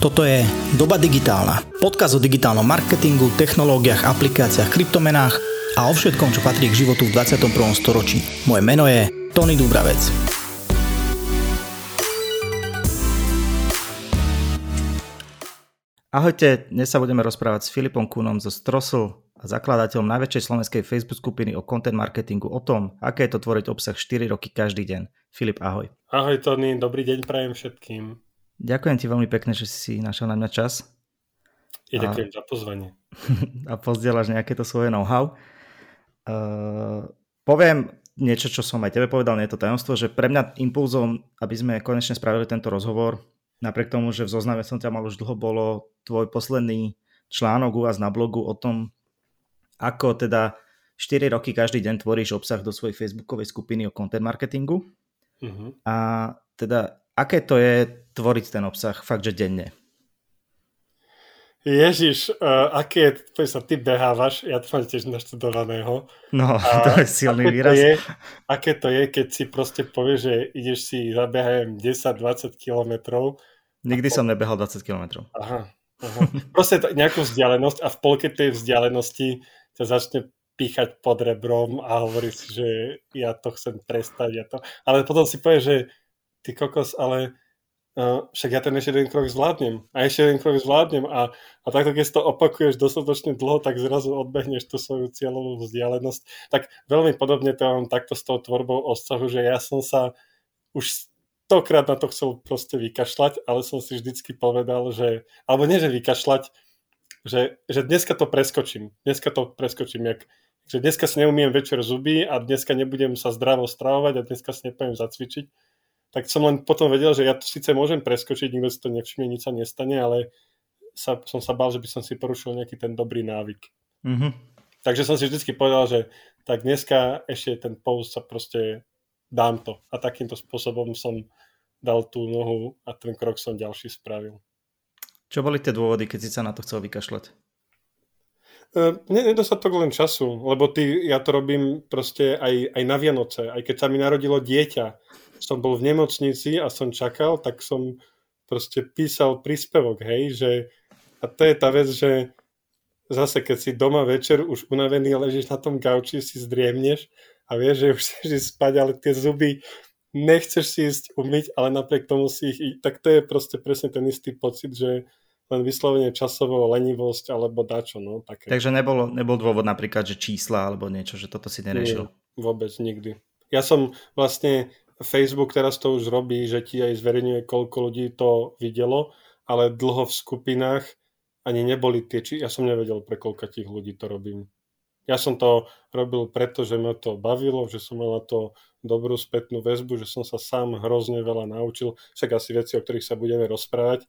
Toto je Doba digitálna. Podkaz o digitálnom marketingu, technológiách, aplikáciách, kryptomenách a o všetkom, čo patrí k životu v 21. storočí. Moje meno je Tony Dubravec. Ahojte, dnes sa budeme rozprávať s Filipom Kunom zo Strosl a zakladateľom najväčšej slovenskej Facebook skupiny o content marketingu o tom, aké je to tvoriť obsah 4 roky každý deň. Filip, ahoj. Ahoj Tony, dobrý deň prajem všetkým. Ďakujem ti veľmi pekne, že si našiel na mňa čas. Ja ďakujem za pozvanie. A pozdieľaš nejaké to svoje know-how. Uh, poviem niečo, čo som aj tebe povedal, nie je to tajomstvo, že pre mňa impulzom, aby sme konečne spravili tento rozhovor, napriek tomu, že v zozname som ťa mal už dlho, bolo tvoj posledný článok u vás na blogu o tom, ako teda 4 roky každý deň tvoríš obsah do svojej facebookovej skupiny o content marketingu. Uh-huh. A teda aké to je tvoriť ten obsah fakt, že denne? Ježiš, uh, aké je, sa ty behávaš, ja to mám tiež naštudovaného. No, a to je silný výraz. To je, aké to je, keď si proste povieš, že ideš si zabehajem 10-20 kilometrov. Nikdy po... som nebehal 20 kilometrov. Aha, aha. Proste to, nejakú vzdialenosť a v polke tej vzdialenosti ťa začne píchať pod rebrom a hovorí si, že ja to chcem prestať. Ja to... Ale potom si povie, že ty kokos, ale uh, však ja ten ešte jeden krok zvládnem a ešte jeden krok zvládnem a, a takto keď to opakuješ dostatočne dlho, tak zrazu odbehneš tú svoju cieľovú vzdialenosť. Tak veľmi podobne to mám takto s tou tvorbou obsahu, že ja som sa už stokrát na to chcel proste vykašľať, ale som si vždycky povedal, že, alebo nie, že vykašľať, že, že dneska to preskočím. Dneska to preskočím, jak, že dneska si neumiem večer zuby a dneska nebudem sa zdravo stravovať a dneska si nepoviem zacvičiť tak som len potom vedel, že ja to síce môžem preskočiť, nikto si to nevšimne, nič sa nestane, ale sa, som sa bál, že by som si porušil nejaký ten dobrý návyk. Mm-hmm. Takže som si vždy povedal, že tak dneska ešte ten post sa proste dám to. A takýmto spôsobom som dal tú nohu a ten krok som ďalší spravil. Čo boli tie dôvody, keď si sa na to chcel vykašľať? Uh, nedostatok len času, lebo ty, ja to robím proste aj, aj na Vianoce, aj keď sa mi narodilo dieťa, som bol v nemocnici a som čakal, tak som proste písal príspevok, hej, že a to je tá vec, že zase keď si doma večer už unavený ležíš na tom gauči, si zdriemneš a vieš, že už chceš spať, ale tie zuby nechceš si ísť umyť, ale napriek tomu si ich... Tak to je proste presne ten istý pocit, že len vyslovene časovo lenivosť alebo dačo, no. Také. Takže nebolo, nebol dôvod napríklad, že čísla alebo niečo, že toto si neriešil? Nie, vôbec nikdy. Ja som vlastne Facebook teraz to už robí, že ti aj zverejňuje, koľko ľudí to videlo, ale dlho v skupinách ani neboli tie, či ja som nevedel, pre koľka tých ľudí to robím. Ja som to robil preto, že ma to bavilo, že som mal na to dobrú spätnú väzbu, že som sa sám hrozne veľa naučil, však asi veci, o ktorých sa budeme rozprávať.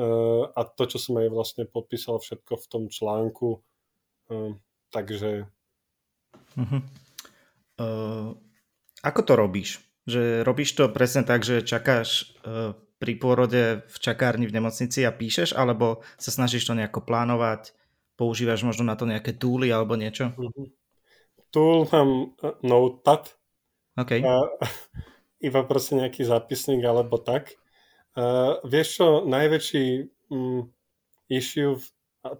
Uh, a to, čo som aj vlastne podpísal všetko v tom článku. Uh, takže... Uh-huh. Uh, ako to robíš? Že robíš to presne tak, že čakáš uh, pri pôrode v čakárni v nemocnici a píšeš, alebo sa snažíš to nejako plánovať, používaš možno na to nejaké tooly alebo niečo? Uh-huh. Tool mám uh, Notepad. Okay. Uh, iba proste nejaký zápisník alebo tak. Uh, vieš čo, najväčší um, issue,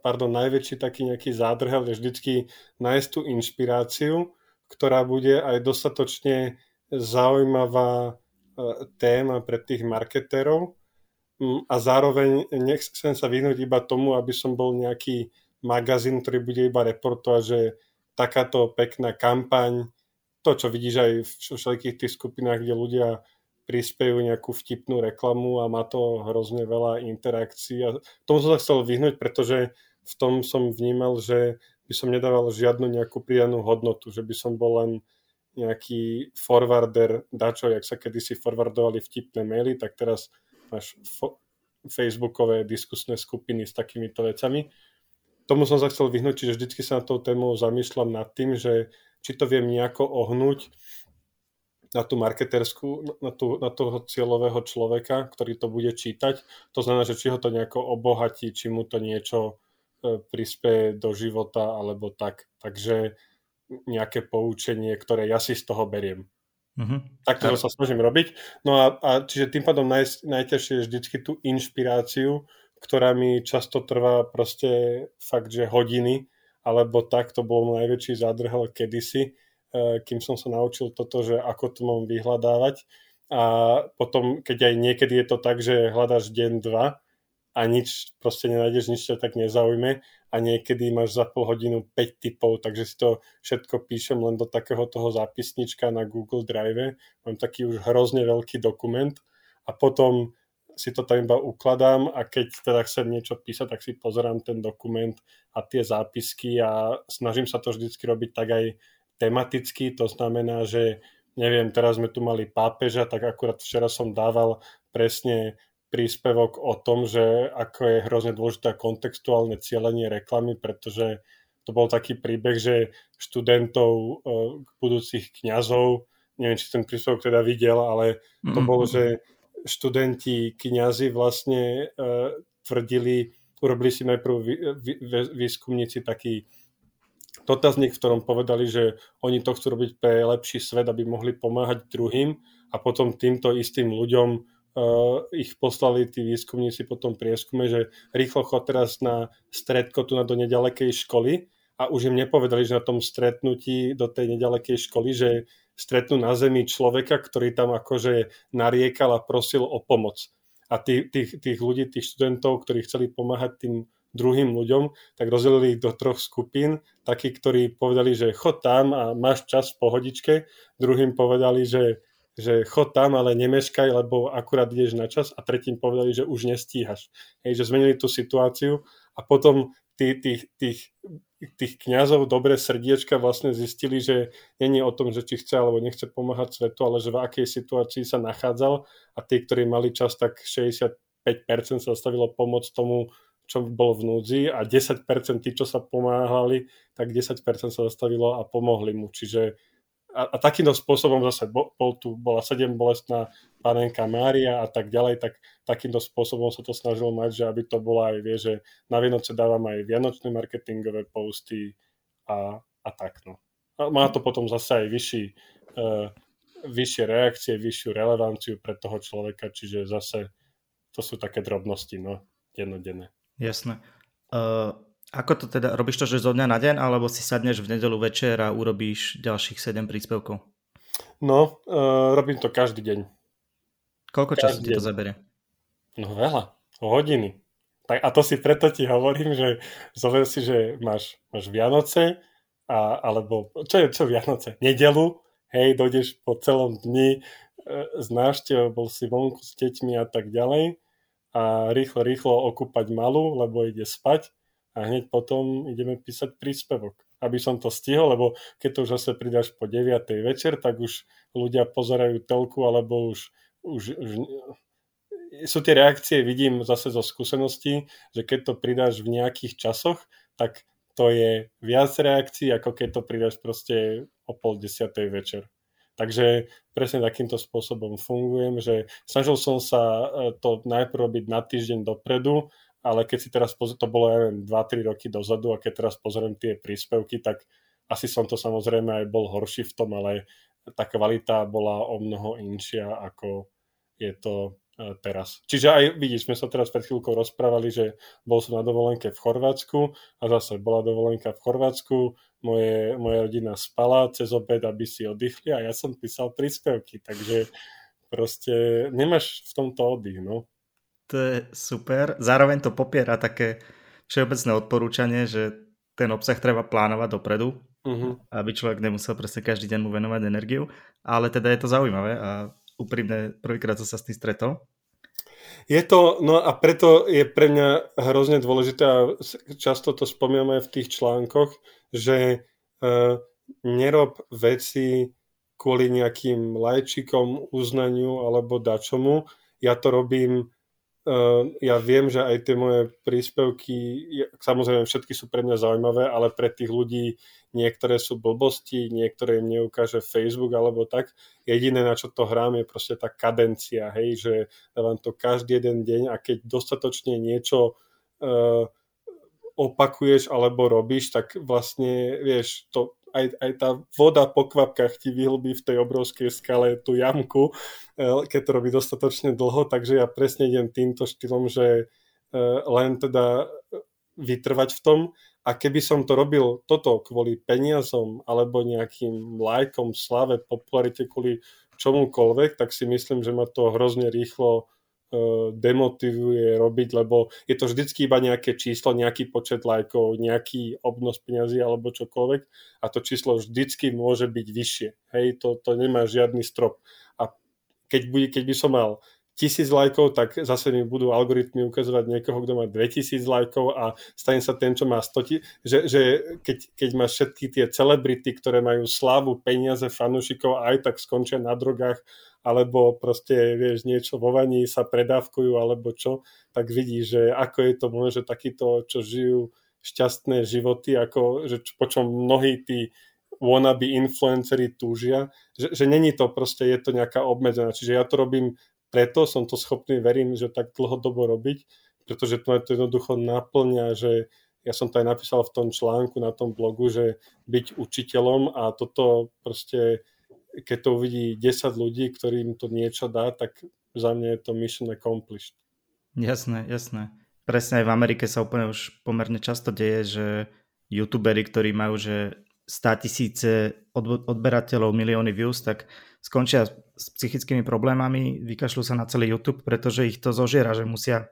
pardon, najväčší taký nejaký zádrhel je vždycky nájsť tú inšpiráciu, ktorá bude aj dostatočne zaujímavá e, téma pre tých marketérov mm, a zároveň nechcem sa vyhnúť iba tomu, aby som bol nejaký magazín, ktorý bude iba reportovať, že takáto pekná kampaň, to, čo vidíš aj v všetkých tých skupinách, kde ľudia prispejú nejakú vtipnú reklamu a má to hrozne veľa interakcií. A tomu som sa chcel vyhnúť, pretože v tom som vnímal, že by som nedával žiadnu nejakú pridanú hodnotu, že by som bol len nejaký forwarder dačo, jak sa kedysi forwardovali vtipné maily, tak teraz máš fo- facebookové diskusné skupiny s takýmito vecami. Tomu som sa chcel vyhnúť, čiže vždycky sa na tou tému zamýšľam nad tým, že či to viem nejako ohnúť na tú marketerskú, na, tú, na toho cieľového človeka, ktorý to bude čítať. To znamená, že či ho to nejako obohatí, či mu to niečo e, prispieje do života alebo tak. Takže nejaké poučenie, ktoré ja si z toho beriem. Uh-huh. Tak to sa snažím robiť. No a, a čiže tým pádom naj, najťažšie je vždycky tú inšpiráciu, ktorá mi často trvá proste fakt, že hodiny, alebo tak, to bol môj najväčší zádrhel kedysi, e, kým som sa naučil toto, že ako to mám vyhľadávať. A potom, keď aj niekedy je to tak, že hľadáš deň, dva a nič, proste nenájdeš, nič ťa tak nezaujme a niekedy máš za pol hodinu 5 typov, takže si to všetko píšem len do takého toho zápisnička na Google Drive. Mám taký už hrozne veľký dokument a potom si to tam iba ukladám a keď teda chcem niečo písať, tak si pozerám ten dokument a tie zápisky a snažím sa to vždycky robiť tak aj tematicky, to znamená, že neviem, teraz sme tu mali pápeža, tak akurát včera som dával presne príspevok o tom, že ako je hrozne dôležité kontextuálne cieľenie reklamy, pretože to bol taký príbeh, že študentov e, budúcich kňazov, neviem, či ten príspevok teda videl, ale to bolo, že študenti kňazi vlastne uh, tvrdili, urobili si najprv vý, vý, výskumníci taký dotazník, v ktorom povedali, že oni to chcú robiť pre lepší svet, aby mohli pomáhať druhým a potom týmto istým ľuďom uh, ich poslali tí výskumníci potom prieskume, že rýchlo chod teraz na stredko tu na do nedalekej školy a už im nepovedali, že na tom stretnutí do tej nedalekej školy, že stretnú na zemi človeka, ktorý tam akože nariekal a prosil o pomoc. A tých, tých, tých ľudí, tých študentov, ktorí chceli pomáhať tým druhým ľuďom, tak rozdelili ich do troch skupín. Takí, ktorí povedali, že chod tam a máš čas v pohodičke. Druhým povedali, že, že chod tam, ale nemeškaj, lebo akurát ideš na čas. A tretím povedali, že už nestíhaš. Hej, že zmenili tú situáciu a potom tých, tých, tých tých kňazov dobré srdiečka vlastne zistili, že není o tom, že či chce alebo nechce pomáhať svetu, ale že v akej situácii sa nachádzal a tí, ktorí mali čas, tak 65% sa zastavilo pomoc tomu, čo bol v núdzi a 10% tí, čo sa pomáhali, tak 10% sa zastavilo a pomohli mu. Čiže a, a takýmto spôsobom zase bol, bol tu, bola 7 bolestná panenka Mária a tak ďalej, tak takýmto spôsobom sa to snažil mať, že aby to bolo aj, vie, že na Vianoce dávam aj vianočné marketingové posty a, a tak. No. A má to potom zase aj vyšší, uh, vyššie reakcie, vyššiu relevanciu pre toho človeka, čiže zase to sú také drobnosti, no, dennodenné. Jasné. Uh, ako to teda, robíš to, že zo dňa na deň, alebo si sadneš v nedelu večer a urobíš ďalších 7 príspevkov? No, uh, robím to každý deň. Koľko každý času ti to zaberie? No veľa, hodiny. Tak, a to si preto ti hovorím, že zover si, že máš, máš Vianoce, a, alebo čo je čo Vianoce? Nedelu, hej, dojdeš po celom dni e, z návštevou, bol si vonku s deťmi a tak ďalej a rýchlo, rýchlo okúpať malú, lebo ide spať a hneď potom ideme písať príspevok, aby som to stihol, lebo keď to už zase pridáš po 9. večer, tak už ľudia pozerajú telku, alebo už, už, už sú tie reakcie, vidím zase zo skúseností, že keď to pridáš v nejakých časoch, tak to je viac reakcií, ako keď to pridáš proste o pol desiatej večer. Takže presne takýmto spôsobom fungujem, že snažil som sa e, to najprv robiť na týždeň dopredu, ale keď si teraz pozriem, to bolo, ja neviem, 2-3 roky dozadu a keď teraz pozriem tie príspevky, tak asi som to samozrejme aj bol horší v tom, ale tá kvalita bola o mnoho inšia, ako je to e, teraz. Čiže aj vidíš, sme sa teraz pred chvíľkou rozprávali, že bol som na dovolenke v Chorvátsku a zase bola dovolenka v Chorvátsku, moje, moja rodina spala cez obed, aby si oddychli a ja som písal príspevky, takže proste nemáš v tomto oddych, no. To je super. Zároveň to popiera také všeobecné odporúčanie, že ten obsah treba plánovať dopredu, uh-huh. aby človek nemusel presne každý deň mu venovať energiu. Ale teda je to zaujímavé a úprimne prvýkrát som sa s tým stretol. Je to, no a preto je pre mňa hrozne dôležité a často to spomíname v tých článkoch, že uh, nerob veci kvôli nejakým lajčikom, uznaniu alebo dačomu. Ja to robím ja viem, že aj tie moje príspevky, samozrejme všetky sú pre mňa zaujímavé, ale pre tých ľudí niektoré sú blbosti, niektoré im neukáže Facebook alebo tak. Jediné, na čo to hrám, je proste tá kadencia, hej, že dávam to každý jeden deň a keď dostatočne niečo uh, opakuješ alebo robíš, tak vlastne, vieš, to aj, aj tá voda po kvapkách ti vyhlbí v tej obrovskej skale tú jamku, e, keď to robí dostatočne dlho, takže ja presne idem týmto štýlom, že len teda vytrvať v tom. A keby som to robil toto kvôli peniazom alebo nejakým lajkom, slave, popularite, kvôli čomukoľvek, tak si myslím, že ma to hrozne rýchlo demotivuje robiť, lebo je to vždycky iba nejaké číslo, nejaký počet lajkov, nejaký obnos peňazí alebo čokoľvek a to číslo vždycky môže byť vyššie. Hej, to, to nemá žiadny strop. A keď, bude, keď by som mal tisíc lajkov, tak zase mi budú algoritmy ukazovať niekoho, kto má 2000 lajkov a stane sa ten, čo má 100 že, že keď, keď máš všetky tie celebrity, ktoré majú slávu, peniaze, fanúšikov aj tak skončia na drogách alebo proste, vieš, niečo vo vaní sa predávkujú alebo čo, tak vidíš, že ako je to možno, že takíto, čo žijú šťastné životy, ako, že po čom mnohí tí wannabe influenceri túžia, že, že není to proste, je to nejaká obmedzená. Čiže ja to robím preto som to schopný, verím, že tak dlhodobo robiť, pretože to, to jednoducho naplňa, že ja som to aj napísal v tom článku na tom blogu, že byť učiteľom a toto proste, keď to uvidí 10 ľudí, ktorým to niečo dá, tak za mňa je to mission accomplished. Jasné, jasné. Presne aj v Amerike sa úplne už pomerne často deje, že youtuberi, ktorí majú že 100 tisíce odberateľov, milióny views, tak skončia s psychickými problémami, vykašľú sa na celý YouTube, pretože ich to zožiera, že musia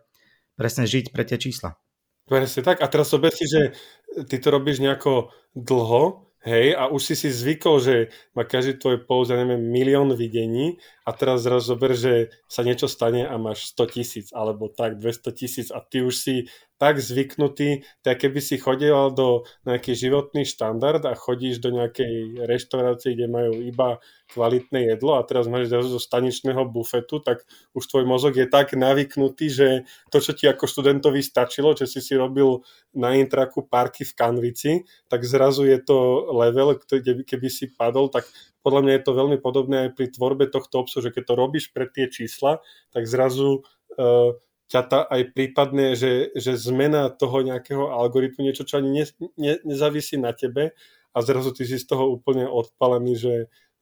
presne žiť pre tie čísla. Presne tak. A teraz sober si, že ty to robíš nejako dlho, hej, a už si si zvykol, že má každý tvoj post, ja neviem, milión videní a teraz zrazu zober, že sa niečo stane a máš 100 tisíc, alebo tak 200 tisíc a ty už si tak zvyknutý, tak keby si chodil do nejaký životný štandard a chodíš do nejakej reštaurácie, kde majú iba kvalitné jedlo a teraz máš zrazu zo staničného bufetu, tak už tvoj mozog je tak navyknutý, že to, čo ti ako študentovi stačilo, že si si robil na intraku parky v kanvici, tak zrazu je to level, kde keby si padol, tak podľa mňa je to veľmi podobné aj pri tvorbe tohto obsahu, že keď to robíš pre tie čísla, tak zrazu uh, ťa tá aj prípadne, že, že zmena toho nejakého algoritmu, niečo, čo ani ne, ne, nezávisí na tebe a zrazu ty si z toho úplne odpalený, že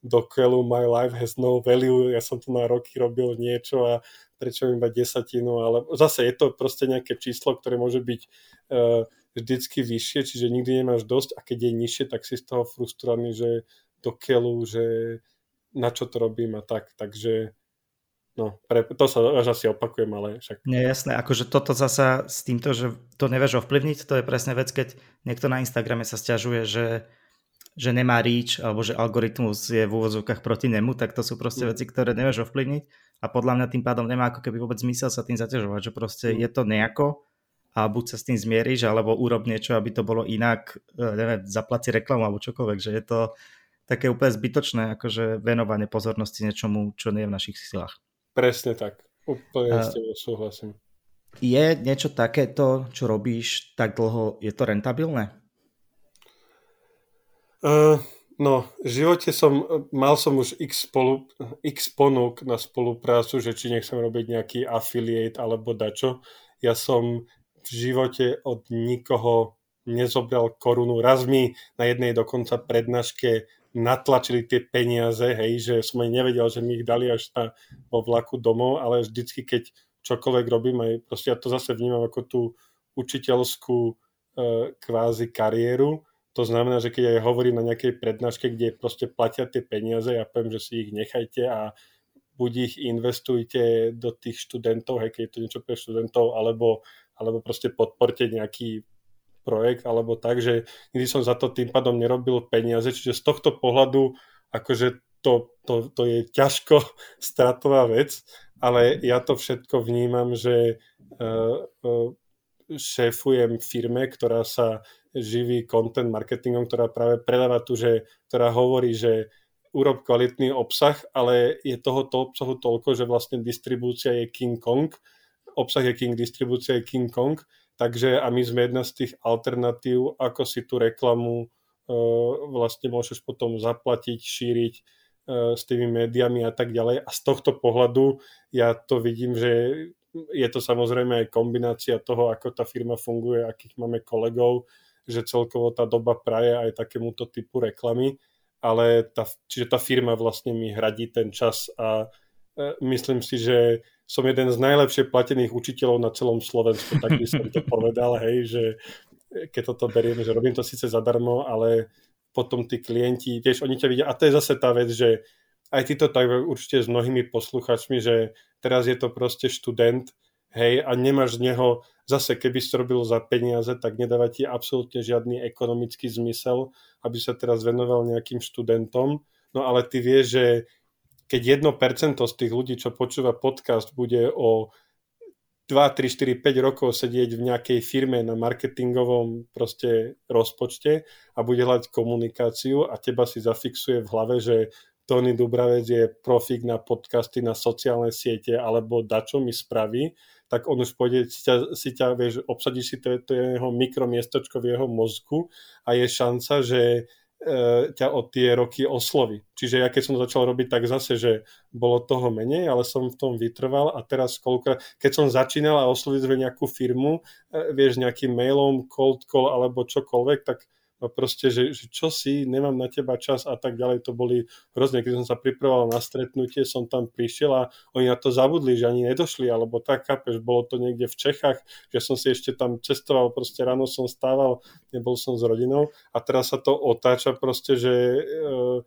do keľu my life has no value, ja som tu na roky robil niečo a prečo iba desatinu, ale zase je to proste nejaké číslo, ktoré môže byť uh, vždycky vyššie, čiže nikdy nemáš dosť a keď je nižšie, tak si z toho frustrovaný, že do keľu, že na čo to robím a tak, takže No, pre, to sa až asi opakujem, ale však... Nie, jasné, akože toto zasa s týmto, že to nevieš ovplyvniť, to je presne vec, keď niekto na Instagrame sa stiažuje, že, že nemá reach, alebo že algoritmus je v úvozovkách proti nemu, tak to sú proste mm. veci, ktoré nevieš ovplyvniť a podľa mňa tým pádom nemá ako keby vôbec zmysel sa tým zaťažovať, že proste mm. je to nejako a buď sa s tým zmieríš, alebo urob niečo, aby to bolo inak, e, neviem, zaplati reklamu alebo čokoľvek, že je to také úplne zbytočné, akože venovanie pozornosti niečomu, čo nie je v našich silách. Presne tak. Úplne s tým súhlasím. Je niečo takéto, čo robíš tak dlho, je to rentabilné? Uh, no, v živote som, mal som už x, spolu, x ponúk na spoluprácu, že či nechcem robiť nejaký affiliate alebo dačo. Ja som v živote od nikoho nezobral korunu. Raz mi na jednej dokonca prednáške natlačili tie peniaze, hej, že som aj nevedel, že mi ich dali až na, vo vlaku domov, ale vždycky, keď čokoľvek robím, aj proste ja to zase vnímam ako tú učiteľskú e, kvázi kariéru. To znamená, že keď aj hovorím na nejakej prednáške, kde proste platia tie peniaze, ja poviem, že si ich nechajte a buď ich investujte do tých študentov, hej, keď je to niečo pre študentov, alebo, alebo proste podporte nejaký projekt alebo tak, že nikdy som za to tým pádom nerobil peniaze, čiže z tohto pohľadu akože to, to, to je ťažko stratová vec, ale ja to všetko vnímam, že uh, uh, šéfujem firme, ktorá sa živí content marketingom, ktorá práve predáva tu, že, ktorá hovorí, že urob kvalitný obsah, ale je tohoto obsahu toľko, že vlastne distribúcia je King Kong, obsah je King, distribúcia je King Kong Takže a my sme jedna z tých alternatív, ako si tú reklamu uh, vlastne môžeš potom zaplatiť, šíriť uh, s tými médiami a tak ďalej. A z tohto pohľadu ja to vidím, že je to samozrejme aj kombinácia toho, ako tá firma funguje, akých máme kolegov, že celkovo tá doba praje aj takémuto typu reklamy, ale tá, čiže tá firma vlastne mi hradí ten čas a uh, myslím si, že som jeden z najlepšie platených učiteľov na celom Slovensku, tak by som to povedal, hej, že keď toto beriem, že robím to síce zadarmo, ale potom tí klienti, vieš, oni ťa vidia, a to je zase tá vec, že aj ty to tak určite s mnohými posluchačmi, že teraz je to proste študent, hej, a nemáš z neho, zase keby si robil za peniaze, tak nedáva ti absolútne žiadny ekonomický zmysel, aby sa teraz venoval nejakým študentom, no ale ty vieš, že keď 1% z tých ľudí, čo počúva podcast, bude o 2, 3, 4, 5 rokov sedieť v nejakej firme na marketingovom proste rozpočte a bude hľadať komunikáciu a teba si zafixuje v hlave, že Tony Dubravec je profík na podcasty, na sociálne siete alebo dačo mi spraví, tak on už pôjde, si ťa, si ťa vieš, obsadíš si to, to jeho mikromiestočko v jeho mozgu a je šanca, že ťa od tie roky osloví. Čiže ja keď som začal robiť, tak zase, že bolo toho menej, ale som v tom vytrval a teraz koľko, keď som začínal a osloviť nejakú firmu, e, vieš, nejakým mailom, cold call alebo čokoľvek, tak proste, že, že čo si, nemám na teba čas a tak ďalej, to boli hrozne, keď som sa pripravoval na stretnutie, som tam prišiel a oni na to zabudli, že ani nedošli, alebo tak, kapeš, bolo to niekde v Čechách, že som si ešte tam cestoval, proste ráno som stával, nebol som s rodinou a teraz sa to otáča proste, že uh,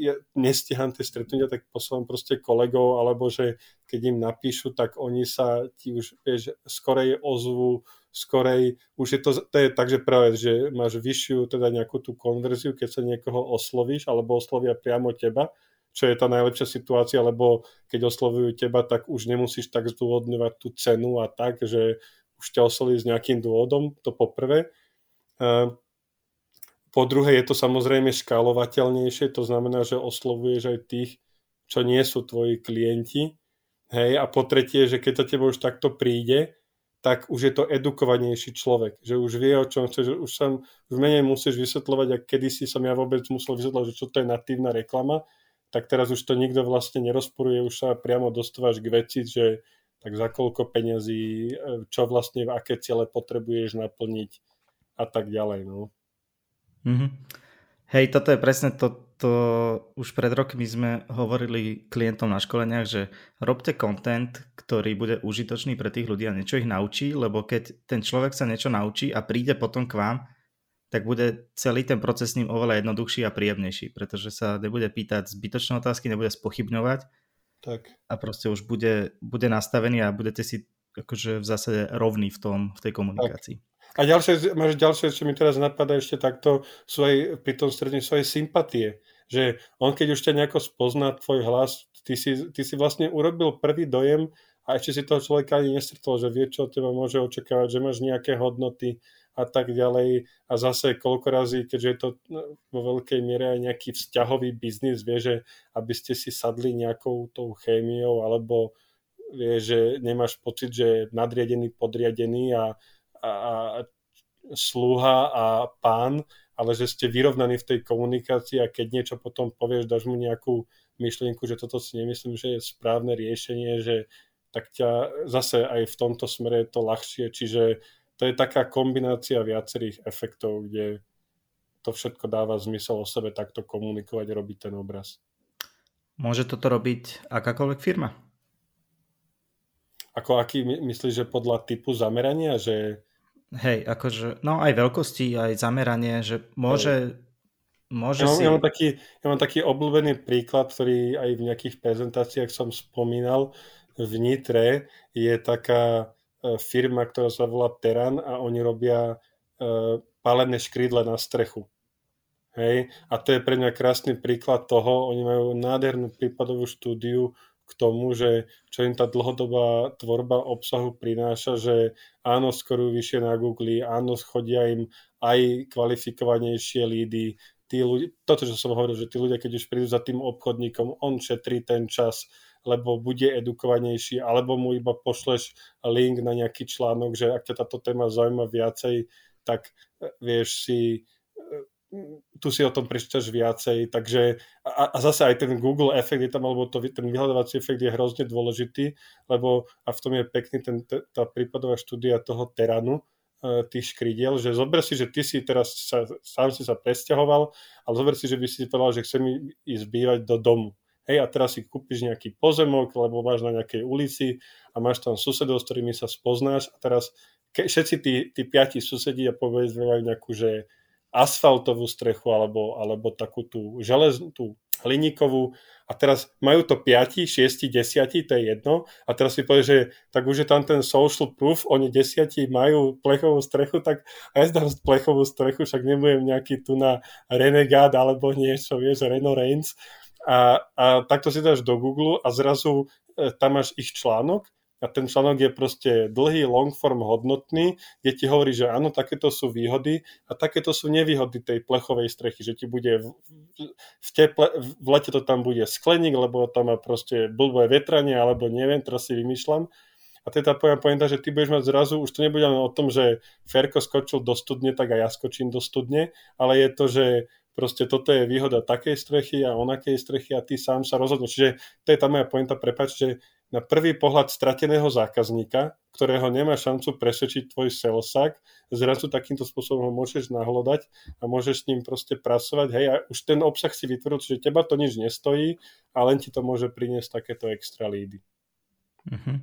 ja nestíham tie stretnutia, tak posielam proste kolegov, alebo že keď im napíšu, tak oni sa ti už, vieš, skorej ozvu, skorej, už je to, to je tak, že práve, že máš vyššiu teda nejakú tú konverziu, keď sa niekoho oslovíš, alebo oslovia priamo teba, čo je tá najlepšia situácia, lebo keď oslovujú teba, tak už nemusíš tak zdôvodňovať tú cenu a tak, že už ťa osloví s nejakým dôvodom, to poprvé. Po druhé je to samozrejme škálovateľnejšie, to znamená, že oslovuješ aj tých, čo nie sú tvoji klienti. Hej, a po tretie, že keď za teba už takto príde, tak už je to edukovanejší človek, že už vie, o čom chce, že už sa už menej musíš vysvetľovať, a kedysi som ja vôbec musel vysvetľovať, že čo to je natívna reklama, tak teraz už to nikto vlastne nerozporuje, už sa priamo dostávaš k veci, že tak za koľko peňazí, e, čo vlastne v aké ciele potrebuješ naplniť a tak ďalej. No. Mm-hmm. Hej, toto je presne to, to už pred rokmi sme hovorili klientom na školeniach, že robte content, ktorý bude užitočný pre tých ľudí a niečo ich naučí, lebo keď ten človek sa niečo naučí a príde potom k vám, tak bude celý ten proces s ním oveľa jednoduchší a príjemnejší, pretože sa nebude pýtať zbytočné otázky, nebude spochybňovať tak. a proste už bude, bude nastavený a budete si akože v zásade rovný v tom, v tej komunikácii. Tak. A ďalšie, máš ďalšie, čo mi teraz napadá ešte takto, sú aj pri tom stredne svoje sympatie. Že on keď už ťa nejako spozná tvoj hlas, ty si, ty si vlastne urobil prvý dojem a ešte si toho človeka ani nestretol, že vie, čo od teba môže očakávať, že máš nejaké hodnoty a tak ďalej. A zase koľko razy, keďže je to no, vo veľkej miere aj nejaký vzťahový biznis, vie, že aby ste si sadli nejakou tou chémiou, alebo vie, že nemáš pocit, že nadriadený, podriadený a a sluha a pán, ale že ste vyrovnaní v tej komunikácii a keď niečo potom povieš, dáš mu nejakú myšlienku, že toto si nemyslím, že je správne riešenie, že tak ťa zase aj v tomto smere je to ľahšie, čiže to je taká kombinácia viacerých efektov, kde to všetko dáva zmysel o sebe takto komunikovať, robiť ten obraz. Môže toto robiť akákoľvek firma? Ako aký myslíš, že podľa typu zamerania, že Hej, akože, no aj veľkosti, aj zameranie, že môže, môže ja, mám, si... ja, mám taký, ja mám taký obľúbený príklad, ktorý aj v nejakých prezentáciách som spomínal. V Nitre je taká e, firma, ktorá sa volá Teran a oni robia uh, palené škrydle na strechu. Hej? A to je pre mňa krásny príklad toho, oni majú nádhernú prípadovú štúdiu, k tomu, že čo im tá dlhodobá tvorba obsahu prináša, že áno, skoro vyššie na Google, áno, chodia im aj kvalifikovanejšie lídy, tí ľudia, toto, čo som hovoril, že tí ľudia, keď už prídu za tým obchodníkom, on šetrí ten čas, lebo bude edukovanejší, alebo mu iba pošleš link na nejaký článok, že ak ťa táto téma zaujíma viacej, tak eh, vieš si tu si o tom prečítaš viacej, takže a, a zase aj ten Google efekt je tam, alebo to, ten vyhľadávací efekt je hrozne dôležitý, lebo a v tom je pekný ten, tá prípadová štúdia toho teranu, e, tých škridiel, že zober si, že ty si teraz sa, sám si sa presťahoval, ale zober si, že by si povedal, že chcem ísť bývať do domu. hej, a teraz si kúpiš nejaký pozemok, lebo máš na nejakej ulici a máš tam susedov, s ktorými sa spoznáš a teraz ke, všetci tí, tí piati susedia povedzme majú nejakú, že asfaltovú strechu alebo, alebo takú tú železnú, tú hliníkovú. A teraz majú to 5, 6, 10, to je jedno. A teraz si povie, že tak už je tam ten social proof, oni 10 majú plechovú strechu, tak aj dám plechovú strechu, však nebudem nejaký tu na Renegade alebo niečo, vieš, Renault Reigns. A, a takto si dáš do Google a zrazu e, tam máš ich článok a ten článok je proste dlhý, long form, hodnotný, kde ti hovorí, že áno, takéto sú výhody a takéto sú nevýhody tej plechovej strechy, že ti bude v, teple, v lete to tam bude skleník, lebo tam má proste blbé vetranie, alebo neviem, teraz si vymýšľam. A to je tá pointa, že ty budeš mať zrazu, už to nebude len o tom, že Ferko skočil do studne, tak aj ja skočím do studne, ale je to, že proste toto je výhoda takej strechy a onakej strechy a ty sám sa rozhodneš. Čiže to je tá moja pointa, prepač, že na prvý pohľad strateného zákazníka, ktorého nemá šancu presvedčiť tvoj salesak, zrazu takýmto spôsobom ho môžeš nahlodať a môžeš s ním proste pracovať, hej, a už ten obsah si vytvoril, že teba to nič nestojí a len ti to môže priniesť takéto extra lídy. Uh-huh.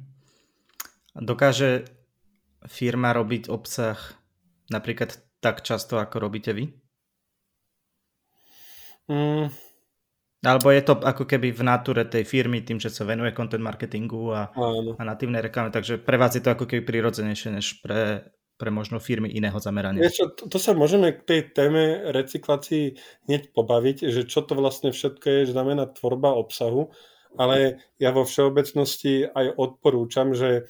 Dokáže firma robiť obsah napríklad tak často, ako robíte vy? Mm, alebo je to ako keby v natúre tej firmy, tým, že sa venuje content marketingu a, a natívnej reklame, takže pre vás je to ako keby prirodzenejšie než pre, pre možno firmy iného zamerania. Vieš to, to sa môžeme k tej téme recyklácii hneď pobaviť, že čo to vlastne všetko je, že znamená tvorba obsahu, ale ja vo všeobecnosti aj odporúčam, že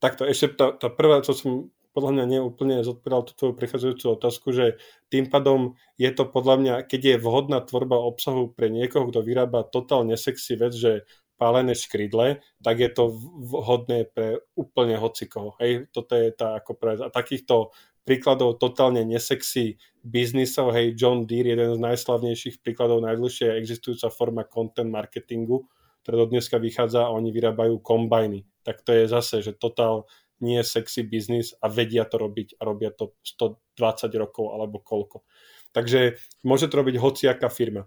takto ešte tá, tá prvá, čo som podľa mňa neúplne zodpovedal tú tvoju prichádzajúcu otázku, že tým pádom je to podľa mňa, keď je vhodná tvorba obsahu pre niekoho, kto vyrába totálne sexy vec, že pálené škrydle, tak je to vhodné pre úplne hocikoho. Hej, toto je tá ako pre... A takýchto príkladov totálne nesexy biznisov, hej, John Deere, jeden z najslavnejších príkladov, najdlhšie existujúca forma content marketingu, ktorá do dneska vychádza a oni vyrábajú kombajny. Tak to je zase, že totál nie je sexy biznis a vedia to robiť a robia to 120 rokov alebo koľko. Takže môže to robiť hociaká firma.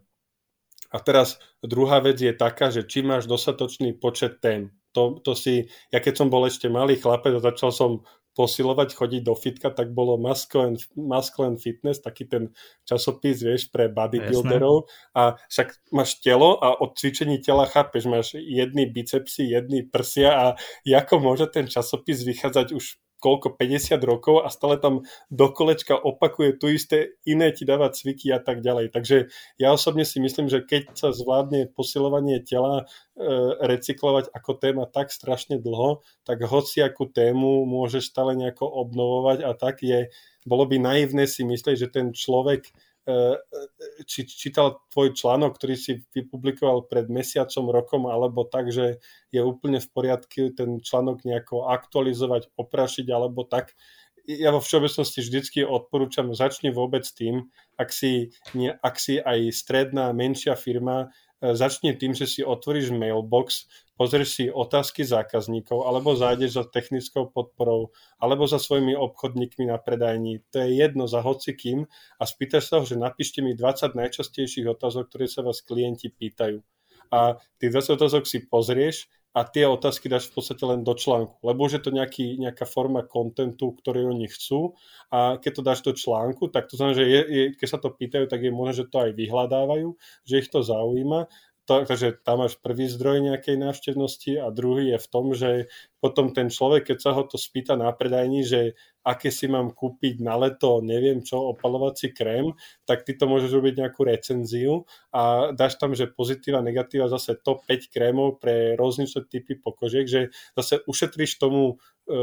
A teraz druhá vec je taká, že či máš dostatočný počet tém. To, to si, ja keď som bol ešte malý chlapec začal som posilovať, chodiť do fitka, tak bolo Masculine, Masculine Fitness, taký ten časopis, vieš, pre bodybuilderov. A však máš telo a od cvičení tela chápeš, máš jedny bicepsy, jedny prsia a ako môže ten časopis vychádzať už koľko, 50 rokov a stále tam do kolečka opakuje tu isté, iné ti dáva cviky a tak ďalej. Takže ja osobne si myslím, že keď sa zvládne posilovanie tela e, recyklovať ako téma tak strašne dlho, tak hociakú tému môžeš stále nejako obnovovať a tak je, bolo by naivné si myslieť, že ten človek či čítal tvoj článok, ktorý si vypublikoval pred mesiacom, rokom, alebo tak, že je úplne v poriadku ten článok nejako aktualizovať, oprašiť, alebo tak. Ja vo všeobecnosti vždycky odporúčam, začni vôbec tým, ak si, nie, ak si aj stredná, menšia firma, e, začni tým, že si otvoríš mailbox, pozrieš si otázky zákazníkov, alebo zájdeš za technickou podporou, alebo za svojimi obchodníkmi na predajní. To je jedno za hocikým a spýtaš sa ho, že napíšte mi 20 najčastejších otázok, ktoré sa vás klienti pýtajú. A tých 20 otázok si pozrieš a tie otázky dáš v podstate len do článku, lebo už je to nejaký, nejaká forma kontentu, ktorý oni chcú a keď to dáš do článku, tak to znamená, že je, je, keď sa to pýtajú, tak je možné, že to aj vyhľadávajú, že ich to zaujíma to, tam máš prvý zdroj nejakej návštevnosti a druhý je v tom, že potom ten človek, keď sa ho to spýta na predajni, že aké si mám kúpiť na leto, neviem čo, opalovací krém, tak ty to môžeš robiť nejakú recenziu a dáš tam, že pozitíva, negatíva, zase top 5 krémov pre rozličné typy pokožiek, že zase ušetríš tomu e,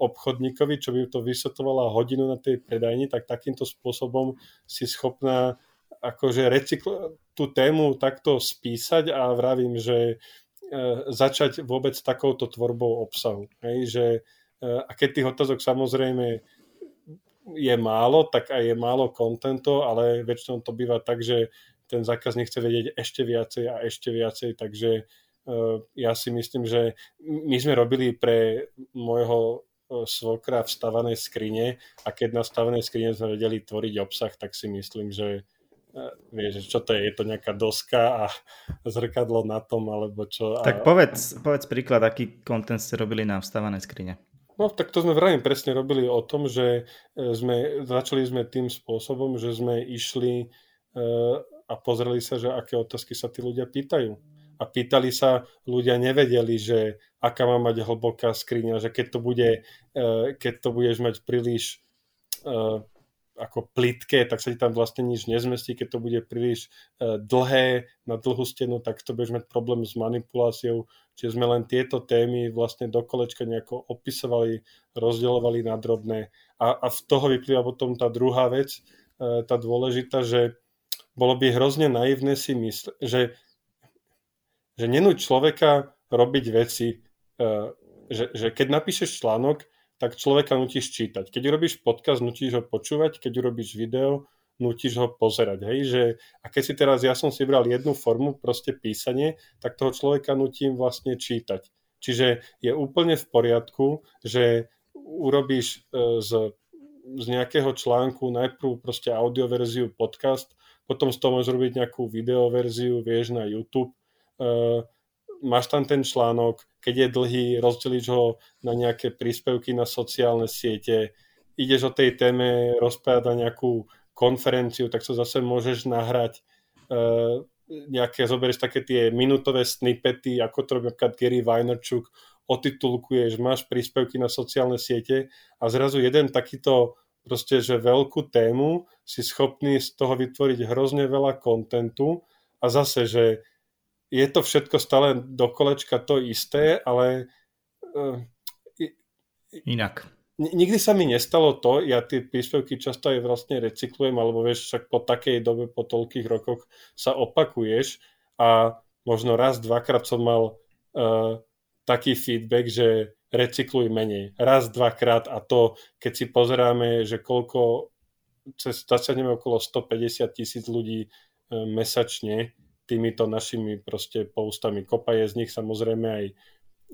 obchodníkovi, čo by to vysvetovala hodinu na tej predajni, tak takýmto spôsobom si schopná akože recykl- tú tému takto spísať a vravím, že e, začať vôbec takouto tvorbou obsahu. Hej, že, e, a keď tých otázok samozrejme je málo, tak aj je málo kontentu, ale väčšinou to býva tak, že ten zákazník chce vedieť ešte viacej a ešte viacej, takže e, ja si myslím, že my sme robili pre môjho svokra v stavanej skrine a keď na stavanej skrine sme vedeli tvoriť obsah, tak si myslím, že vieš, čo to je, je to nejaká doska a zrkadlo na tom, alebo čo. Tak povedz, povedz príklad, aký kontent ste robili na vstávané skrine. No tak to sme vrajím presne robili o tom, že sme, začali sme tým spôsobom, že sme išli a pozreli sa, že aké otázky sa tí ľudia pýtajú. A pýtali sa, ľudia nevedeli, že aká má mať hlboká skriňa, že keď to, bude, keď to budeš mať príliš ako plitké, tak sa ti tam vlastne nič nezmestí. Keď to bude príliš uh, dlhé na dlhú stenu, tak to budeš mať problém s manipuláciou. Čiže sme len tieto témy vlastne do kolečka nejako opisovali, rozdeľovali na drobné. A, a v toho vyplýva potom tá druhá vec, uh, tá dôležitá, že bolo by hrozne naivné si mysleť, že, že nenúť človeka robiť veci, uh, že, že keď napíšeš článok, tak človeka nutíš čítať. Keď urobíš podcast, nutíš ho počúvať, keď urobíš video, nutíš ho pozerať. Hej? Že, a keď si teraz, ja som si vybral jednu formu, proste písanie, tak toho človeka nutím vlastne čítať. Čiže je úplne v poriadku, že urobíš e, z, z nejakého článku najprv proste audioverziu podcast, potom z toho môžeš robiť nejakú videoverziu, vieš, na YouTube, e, máš tam ten článok, keď je dlhý, rozdeliš ho na nejaké príspevky na sociálne siete, ideš o tej téme rozprávať na nejakú konferenciu, tak sa zase môžeš nahrať uh, nejaké, zoberieš také tie minútové snippety, ako to robí napríklad Gary Vaynerchuk, otitulkuješ, máš príspevky na sociálne siete a zrazu jeden takýto proste, že veľkú tému si schopný z toho vytvoriť hrozne veľa kontentu a zase, že je to všetko stále do kolečka to isté, ale uh, inak. Nikdy sa mi nestalo to, ja tie príspevky často aj vlastne recyklujem, alebo vieš, však po takej dobe, po toľkých rokoch sa opakuješ a možno raz, dvakrát som mal uh, taký feedback, že recykluj menej. Raz, dvakrát a to, keď si pozeráme, že koľko, cez, okolo 150 tisíc ľudí uh, mesačne, týmito našimi proste postami. Kopa je z nich samozrejme aj,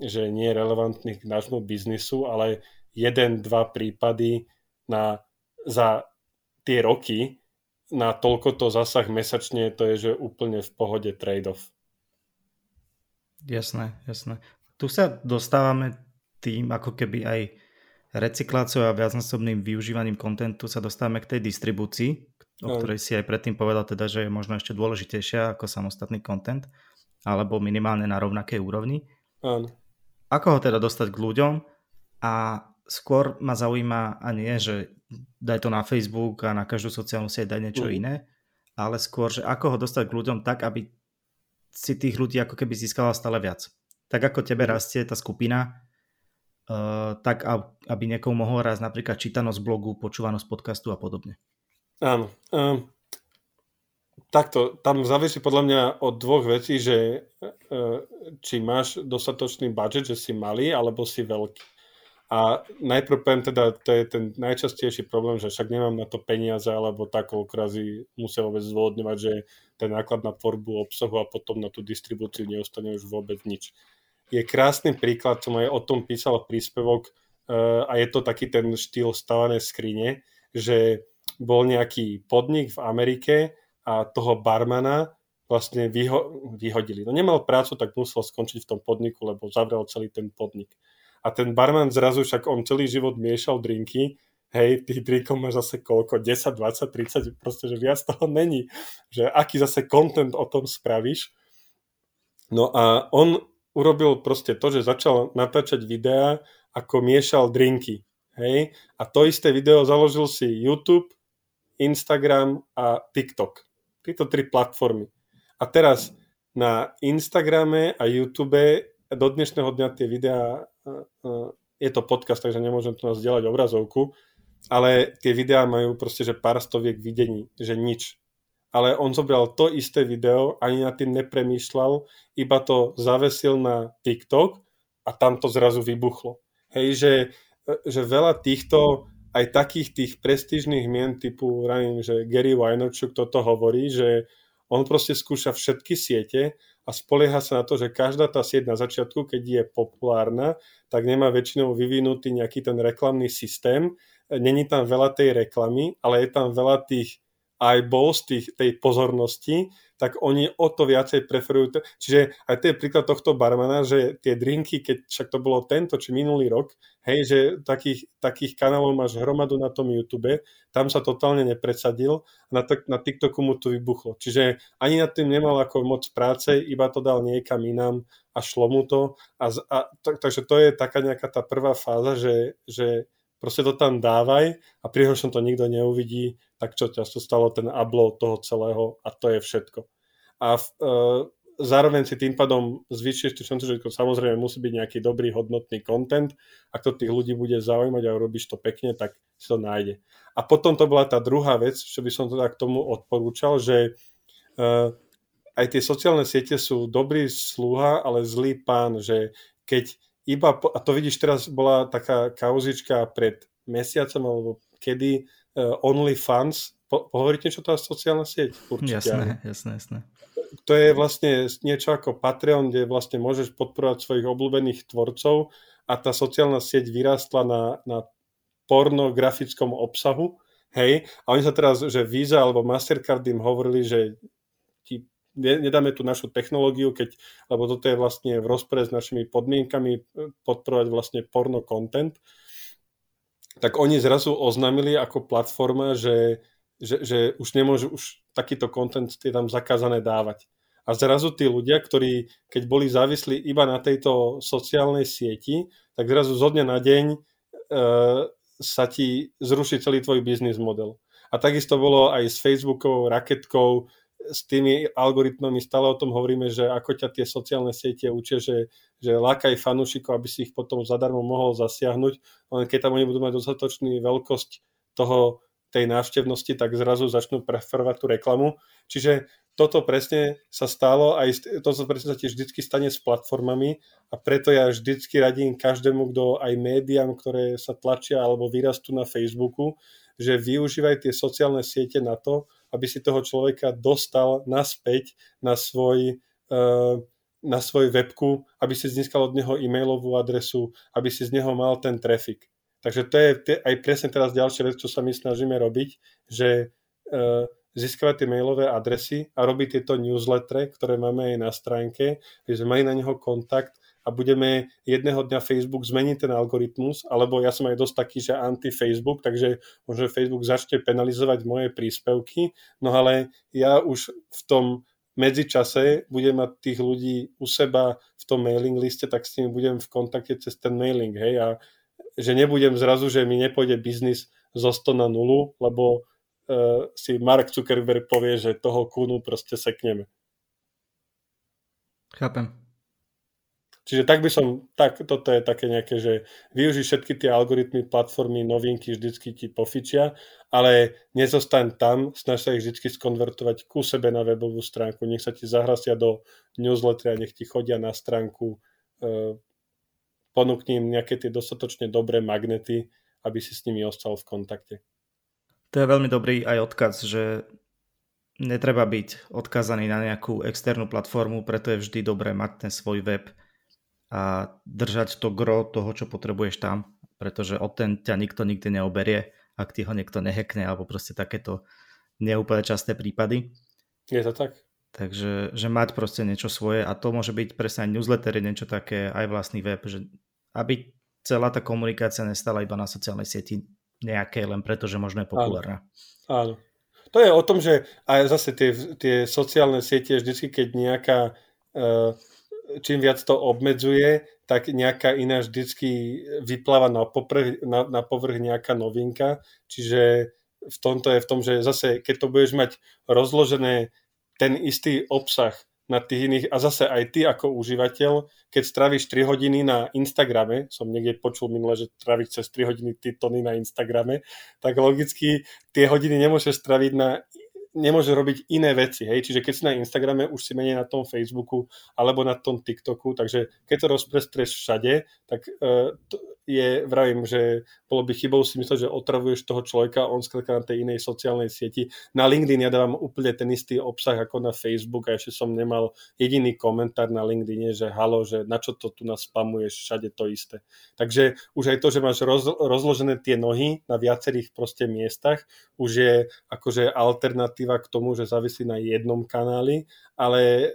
že nie je relevantných k nášmu biznisu, ale jeden, dva prípady na, za tie roky na toľko to zasah mesačne, to je, že úplne v pohode trade-off. Jasné, jasné. Tu sa dostávame tým, ako keby aj recykláciou a viacnásobným využívaním kontentu sa dostávame k tej distribúcii, o ktorej si aj predtým povedal teda, že je možno ešte dôležitejšia ako samostatný content, alebo minimálne na rovnakej úrovni. Áno. Ako ho teda dostať k ľuďom a skôr ma zaujíma a nie, že daj to na Facebook a na každú sociálnu sieť daj niečo mm. iné, ale skôr, že ako ho dostať k ľuďom tak, aby si tých ľudí ako keby získala stále viac. Tak ako tebe mm. rastie tá skupina, uh, tak aby niekomu mohol raz napríklad čítanosť blogu, počúvanosť podcastu a podobne. Áno. Um, takto, tam závisí podľa mňa od dvoch vecí, že uh, či máš dostatočný budget, že si malý, alebo si veľký. A najprv poviem teda, to je ten najčastejší problém, že však nemám na to peniaze, alebo tak, koľko musia vôbec zdôvodňovať, že ten náklad na tvorbu obsahu a potom na tú distribúciu neostane už vôbec nič. Je krásny príklad, som aj o tom písal príspevok uh, a je to taký ten štýl stavané skrine, že bol nejaký podnik v Amerike a toho barmana vlastne vyho- vyhodili. No nemal prácu, tak musel skončiť v tom podniku, lebo zavrel celý ten podnik. A ten barman zrazu, však on celý život miešal drinky, hej, tých drinkov máš zase koľko, 10, 20, 30, proste, že viac toho není. Že aký zase content o tom spravíš. No a on urobil proste to, že začal natáčať videá, ako miešal drinky. Hej? A to isté video založil si YouTube, Instagram a TikTok. Tieto tri platformy. A teraz na Instagrame a YouTube do dnešného dňa tie videá, je to podcast, takže nemôžem tu nás zdieľať obrazovku, ale tie videá majú proste, že pár stoviek videní, že nič. Ale on zobral to isté video, ani na tým nepremýšľal, iba to zavesil na TikTok a tam to zrazu vybuchlo. Hej, že že veľa týchto aj takých tých prestížnych mien typu, ránim, že Gary Vaynerchuk toto hovorí, že on proste skúša všetky siete a spolieha sa na to, že každá tá sieť na začiatku, keď je populárna, tak nemá väčšinou vyvinutý nejaký ten reklamný systém. Není tam veľa tej reklamy, ale je tam veľa tých eyeballs tých, tej pozornosti, tak oni o to viacej preferujú. Čiže aj to je príklad tohto barmana, že tie drinky, keď však to bolo tento či minulý rok, hej, že takých, takých kanálov máš hromadu na tom YouTube, tam sa totálne nepresadil, na, na TikToku mu to vybuchlo. Čiže ani nad tým nemal ako moc práce, iba to dal niekam inám a šlo mu to. A, a, tak, takže to je taká nejaká tá prvá fáza, že, že proste to tam dávaj a pri to nikto neuvidí, tak čo ťa stalo ten upload toho celého a to je všetko a uh, zároveň si tým pádom zvyšuješ tú šancu, že samozrejme musí byť nejaký dobrý, hodnotný content. Ak to tých ľudí bude zaujímať a robíš to pekne, tak si to nájde. A potom to bola tá druhá vec, čo by som teda k tomu odporúčal, že uh, aj tie sociálne siete sú dobrý sluha, ale zlý pán, že keď iba, po, a to vidíš teraz, bola taká kauzička pred mesiacom, alebo kedy OnlyFans, po, pohovoríte, čo to je sociálna sieť? Určite. Jasné, jasné, jasné to je vlastne niečo ako Patreon, kde vlastne môžeš podporovať svojich obľúbených tvorcov a tá sociálna sieť vyrástla na, na pornografickom obsahu. Hej, a oni sa teraz, že Visa alebo Mastercard im hovorili, že ti nedáme tú našu technológiu, keď, lebo toto je vlastne v rozpore s našimi podmienkami podporovať vlastne porno content, tak oni zrazu oznámili ako platforma, že že, že už nemôžu, už takýto content je tam zakázané dávať. A zrazu tí ľudia, ktorí keď boli závislí iba na tejto sociálnej sieti, tak zrazu zo dňa na deň e, sa ti zruší celý tvoj biznis model. A takisto bolo aj s Facebookovou raketkou, s tými algoritmami stále o tom hovoríme, že ako ťa tie sociálne siete učia, že, že lákaj fanúšikov, aby si ich potom zadarmo mohol zasiahnuť, len keď tam oni budú mať dostatočný veľkosť toho tej návštevnosti, tak zrazu začnú preferovať tú reklamu. Čiže toto presne sa stalo, aj to presne sa tiež vždy stane s platformami a preto ja vždycky radím každému, kto aj médiám, ktoré sa tlačia alebo vyrastú na Facebooku, že využívaj tie sociálne siete na to, aby si toho človeka dostal naspäť na svoj, uh, na svoj webku, aby si získal od neho e-mailovú adresu, aby si z neho mal ten trafik. Takže to je aj presne teraz ďalšia vec, čo sa my snažíme robiť, že uh, získavať tie mailové adresy a robiť tieto newslettere, ktoré máme aj na stránke, aby sme mali na neho kontakt a budeme jedného dňa Facebook zmeniť ten algoritmus, alebo ja som aj dosť taký, že anti-Facebook, takže možno Facebook začne penalizovať moje príspevky, no ale ja už v tom medzičase budem mať tých ľudí u seba v tom mailing liste, tak s nimi budem v kontakte cez ten mailing, hej, a že nebudem zrazu, že mi nepôjde biznis zo 100 na 0, lebo uh, si Mark Zuckerberg povie, že toho kúnu proste sekneme. Chápem. Čiže tak by som, tak, toto je také nejaké, že využij všetky tie algoritmy, platformy, novinky, vždycky ti pofičia, ale nezostaň tam, snaž sa ich vždycky skonvertovať ku sebe na webovú stránku, nech sa ti zahrasia do newslettera, nech ti chodia na stránku, uh, ponúkni im nejaké tie dostatočne dobré magnety, aby si s nimi ostal v kontakte. To je veľmi dobrý aj odkaz, že netreba byť odkazaný na nejakú externú platformu, preto je vždy dobré mať ten svoj web a držať to gro toho, čo potrebuješ tam, pretože od ten ťa nikto nikdy neoberie, ak ti ho niekto nehekne, alebo proste takéto neúplne časté prípady. Je to tak? Takže že mať proste niečo svoje a to môže byť presne aj newslettery, niečo také, aj vlastný web, že aby celá tá komunikácia nestala iba na sociálnej sieti nejaké len preto, že možno je populárna. Áno. Áno. To je o tom, že aj zase tie, tie sociálne siete, vždycky keď nejaká, uh, čím viac to obmedzuje, tak nejaká iná vždycky vypláva na, poprv, na, na povrch nejaká novinka. Čiže v tomto je v tom, že zase keď to budeš mať rozložené ten istý obsah na tých iných, a zase aj ty ako užívateľ, keď stráviš 3 hodiny na Instagrame, som niekde počul minule, že stráviš cez 3 hodiny ty tony na Instagrame, tak logicky tie hodiny nemôžeš straviť na nemôže robiť iné veci, hej, čiže keď si na Instagrame, už si menej na tom Facebooku alebo na tom TikToku, takže keď to rozprestrieš všade, tak uh, to, je, vravím, že bolo by chybou si mysleť, že otravuješ toho človeka, on skrátka na tej inej sociálnej sieti. Na LinkedIn ja dávam úplne ten istý obsah ako na Facebook a ešte som nemal jediný komentár na LinkedIn, že halo, že na čo to tu nás spamuješ, všade to isté. Takže už aj to, že máš roz, rozložené tie nohy na viacerých proste miestach, už je akože alternatíva k tomu, že závislí na jednom kanáli, ale e,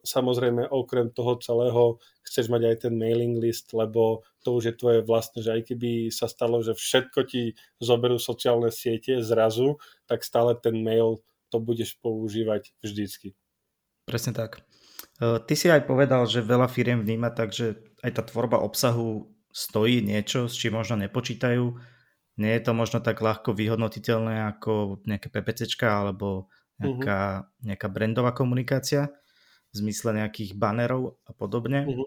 samozrejme okrem toho celého chceš mať aj ten mailing list, lebo to už je tvoje vlastné, že aj keby sa stalo, že všetko ti zoberú sociálne siete zrazu, tak stále ten mail to budeš používať vždycky. Presne tak. E, ty si aj povedal, že veľa firiem vníma tak, že aj tá tvorba obsahu stojí niečo, s čím možno nepočítajú. Nie je to možno tak ľahko vyhodnotiteľné ako nejaké PPCčka alebo nejaká, uh-huh. nejaká brandová komunikácia v zmysle nejakých banerov a podobne. Uh-huh.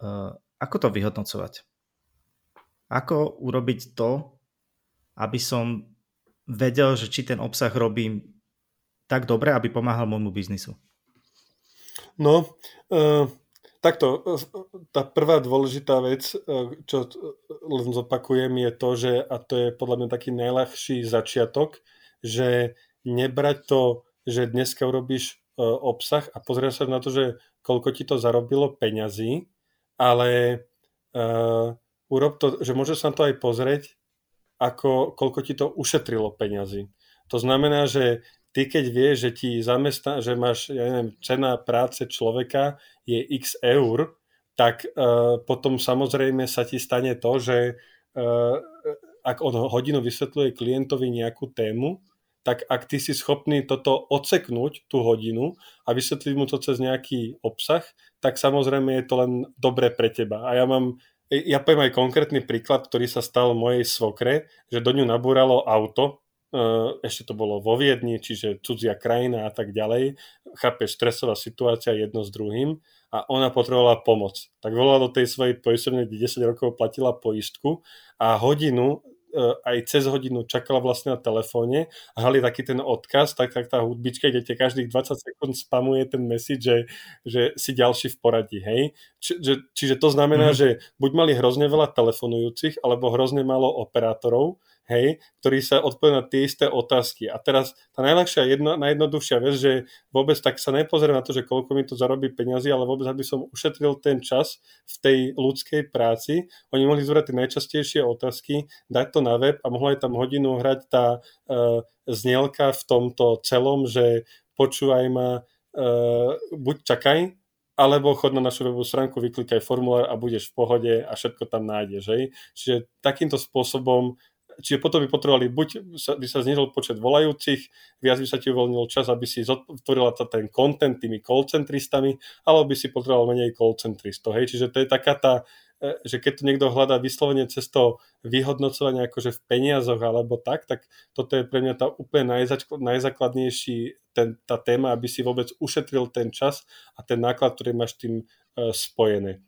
Uh, ako to vyhodnocovať? Ako urobiť to, aby som vedel, že či ten obsah robím tak dobre, aby pomáhal môjmu biznisu? No, uh, takto, tá prvá dôležitá vec, čo len zopakujem, je to, že, a to je podľa mňa taký najľahší začiatok, že nebrať to, že dneska urobíš obsah a pozrieš sa na to, že koľko ti to zarobilo peňazí, ale uh, urob to, že môžeš sa to aj pozrieť, ako, koľko ti to ušetrilo peňazí. To znamená, že ty keď vieš, že ti zamestná, že máš, ja neviem, cena práce človeka je x eur, tak uh, potom samozrejme sa ti stane to, že uh, ak on hodinu vysvetľuje klientovi nejakú tému, tak ak ty si schopný toto odseknúť, tú hodinu a vysvetliť mu to cez nejaký obsah, tak samozrejme je to len dobré pre teba. A ja mám, ja poviem aj konkrétny príklad, ktorý sa stal mojej svokre, že do ňu nabúralo auto, e, ešte to bolo vo Viedni, čiže cudzia krajina a tak ďalej. Chápeš, stresová situácia jedno s druhým a ona potrebovala pomoc. Tak volala do tej svojej poistovne, kde 10 rokov platila poistku a hodinu E, aj cez hodinu čakala vlastne na telefóne a hrali taký ten odkaz, tak, tak tá hudbička, kde te každých 20 sekúnd spamuje ten message, že, že si ďalší v poradí, hej. Či, že, čiže to znamená, mm. že buď mali hrozne veľa telefonujúcich, alebo hrozne málo operátorov, hej, ktorí sa odpovedajú na tie isté otázky. A teraz tá najľahšia, jedna, najjednoduchšia vec, že vôbec tak sa nepozerám na to, že koľko mi to zarobí peniazy, ale vôbec, aby som ušetril ten čas v tej ľudskej práci. Oni mohli zvrať tie najčastejšie otázky, dať to na web a mohla aj tam hodinu hrať tá uh, znielka v tomto celom, že počúvaj ma, uh, buď čakaj, alebo chod na našu webovú stránku, vyklikaj formulár a budeš v pohode a všetko tam nájdeš. Hej? Čiže takýmto spôsobom Čiže potom by potrebovali, buď sa, by sa znižil počet volajúcich, viac by sa ti uvoľnil čas, aby si zotvorila ten content tými call centristami, alebo by si potreboval menej call centristov. Hej? Čiže to je taká tá, e, že keď to niekto hľadá vyslovene cez to vyhodnocovanie akože v peniazoch alebo tak, tak toto je pre mňa tá úplne najzákladnejší ten, tá téma, aby si vôbec ušetril ten čas a ten náklad, ktorý máš tým uh, spojený.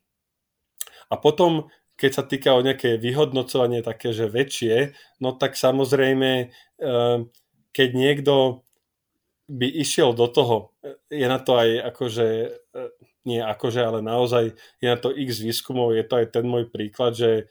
A potom keď sa týka o nejaké vyhodnocovanie také, že väčšie, no tak samozrejme, eh, keď niekto by išiel do toho, je na to aj akože, eh, nie akože, ale naozaj je na to x výskumov, je to aj ten môj príklad, že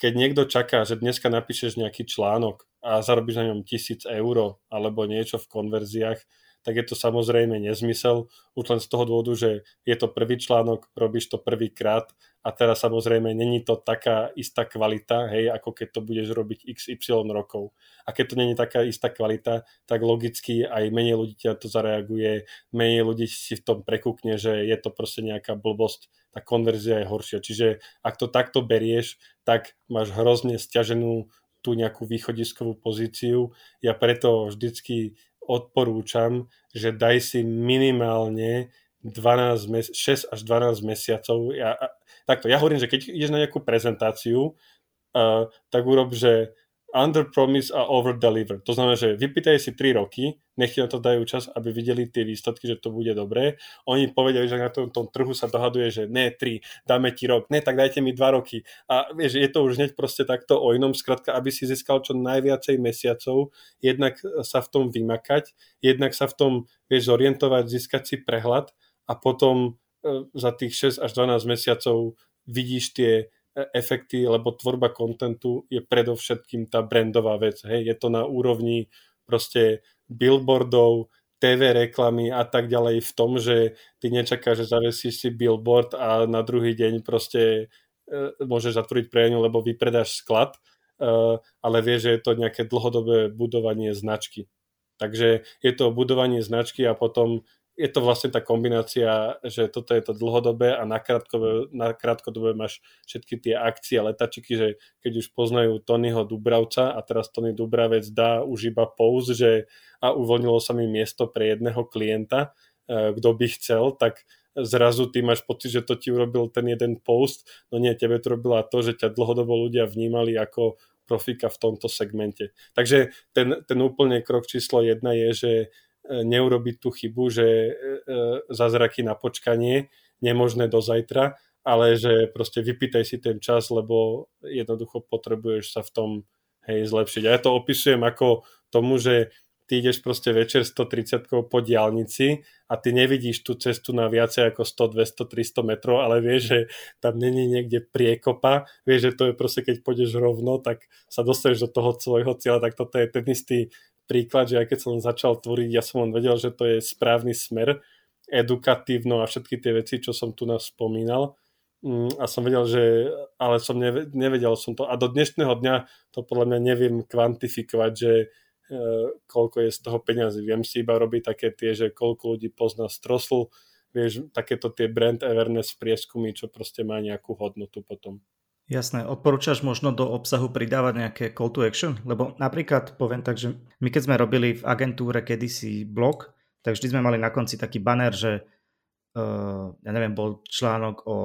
keď niekto čaká, že dneska napíšeš nejaký článok a zarobíš na ňom tisíc eur alebo niečo v konverziách, tak je to samozrejme nezmysel, už len z toho dôvodu, že je to prvý článok, robíš to prvýkrát a teraz samozrejme není to taká istá kvalita, hej, ako keď to budeš robiť XY rokov. A keď to není taká istá kvalita, tak logicky aj menej ľudí ťa to zareaguje, menej ľudí si v tom prekúkne, že je to proste nejaká blbosť, tá konverzia je horšia. Čiže ak to takto berieš, tak máš hrozne stiaženú tú nejakú východiskovú pozíciu. Ja preto vždycky odporúčam, že daj si minimálne 12 mes- 6 až 12 mesiacov. Ja, takto, ja hovorím, že keď ideš na nejakú prezentáciu, uh, tak urob, že under promise a over deliver. To znamená, že vypýtaj si 3 roky, nech na to dajú čas, aby videli tie výsledky, že to bude dobré. Oni povedali, že na tom, tom trhu sa dohaduje, že ne 3, dáme ti rok, ne, tak dajte mi 2 roky. A vieš, je to už hneď proste takto o inom, skratka, aby si získal čo najviacej mesiacov, jednak sa v tom vymakať, jednak sa v tom, vieš, zorientovať, získať si prehľad a potom e, za tých 6 až 12 mesiacov vidíš tie efekty, lebo tvorba kontentu je predovšetkým tá brandová vec. Hej? Je to na úrovni proste billboardov, TV reklamy a tak ďalej v tom, že ty nečakáš, že zavesíš si billboard a na druhý deň proste e, môžeš zatvoriť prejaňu, lebo vypredáš sklad, e, ale vieš, že je to nejaké dlhodobé budovanie značky. Takže je to budovanie značky a potom je to vlastne tá kombinácia, že toto je to dlhodobé a na krátkodobé, na krátkodobé máš všetky tie akcie, letačiky, že keď už poznajú Tonyho Dubravca a teraz Tony Dubravec dá už iba pouz, že a uvoľnilo sa mi miesto pre jedného klienta, e, kto by chcel, tak zrazu ty máš pocit, že to ti urobil ten jeden post, no nie, tebe to robila to, že ťa dlhodobo ľudia vnímali ako profika v tomto segmente. Takže ten, ten úplne krok číslo jedna je, že neurobiť tú chybu, že e, e, zázraky na počkanie nemožné do zajtra, ale že proste vypýtaj si ten čas, lebo jednoducho potrebuješ sa v tom hej, zlepšiť. A ja to opisujem ako tomu, že ty ideš proste večer 130 po diálnici a ty nevidíš tú cestu na viacej ako 100, 200, 300 metrov, ale vieš, že tam není niekde priekopa, vieš, že to je proste, keď pôjdeš rovno, tak sa dostaneš do toho svojho cieľa, tak toto je ten istý príklad, že aj keď som začal tvoriť, ja som len vedel, že to je správny smer, edukatívno a všetky tie veci, čo som tu nás spomínal. Mm, a som vedel, že, ale som nevedel som to. A do dnešného dňa to podľa mňa neviem kvantifikovať, že e, koľko je z toho peňazí. Viem si iba robiť také tie, že koľko ľudí pozná Strosl, vieš, takéto tie brand awareness prieskumy, čo proste má nejakú hodnotu potom. Jasné, odporúčaš možno do obsahu pridávať nejaké call to action? Lebo napríklad poviem tak, že my keď sme robili v agentúre kedysi blog, tak vždy sme mali na konci taký banner, že uh, ja neviem, bol článok o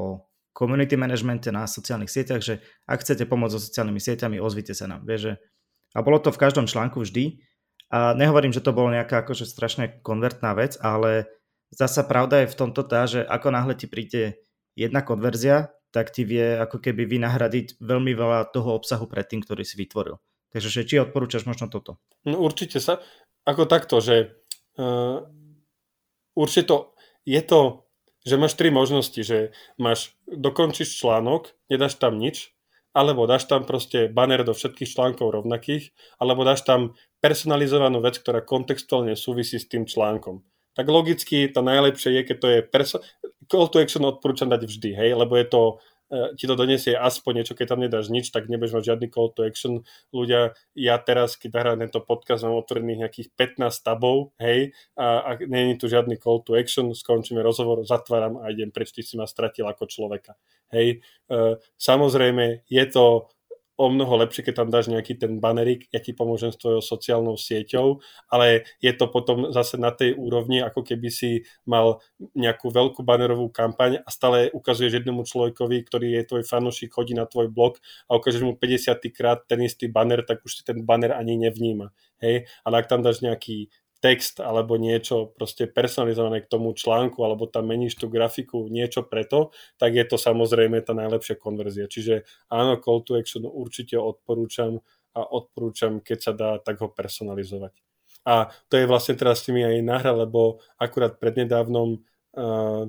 community managemente na sociálnych sieťach, že ak chcete pomôcť so sociálnymi sieťami, ozvite sa nám. Vieš, že... A bolo to v každom článku vždy. A nehovorím, že to bolo nejaká akože strašne konvertná vec, ale zasa pravda je v tomto tá, že ako náhle ti príde jedna konverzia, tak ti vie ako keby vynahradiť veľmi veľa toho obsahu pred tým, ktorý si vytvoril. Takže že, či odporúčaš možno toto? No určite sa, ako takto, že uh, určite to, je to, že máš tri možnosti, že máš, dokončíš článok, nedáš tam nič, alebo dáš tam proste banner do všetkých článkov rovnakých, alebo dáš tam personalizovanú vec, ktorá kontextuálne súvisí s tým článkom. Tak logicky to najlepšie je, keď to je perso- call to action odporúčam dať vždy, hej, lebo je to, e, ti to donesie aspoň niečo, keď tam nedáš nič, tak nebudeš mať žiadny call to action. Ľudia, ja teraz, keď nahrám tento podcast, mám otvorených nejakých 15 tabov, hej, a, a je tu žiadny call to action, skončíme rozhovor, zatváram a idem preč, ty si ma stratil ako človeka. Hej, e, samozrejme, je to o mnoho lepšie, keď tam dáš nejaký ten banerik, ja ti pomôžem s tvojou sociálnou sieťou, ale je to potom zase na tej úrovni, ako keby si mal nejakú veľkú banerovú kampaň a stále ukazuješ jednému človekovi, ktorý je tvoj fanúšik, chodí na tvoj blog a ukážeš mu 50 krát ten istý banner, tak už si ten banner ani nevníma. Hej? Ale ak tam dáš nejaký text alebo niečo proste personalizované k tomu článku alebo tam meníš tú grafiku, niečo preto, tak je to samozrejme tá najlepšia konverzia. Čiže áno, call to action určite odporúčam a odporúčam, keď sa dá, tak ho personalizovať. A to je vlastne teraz s tými aj nahra, lebo akurát prednedávnom uh,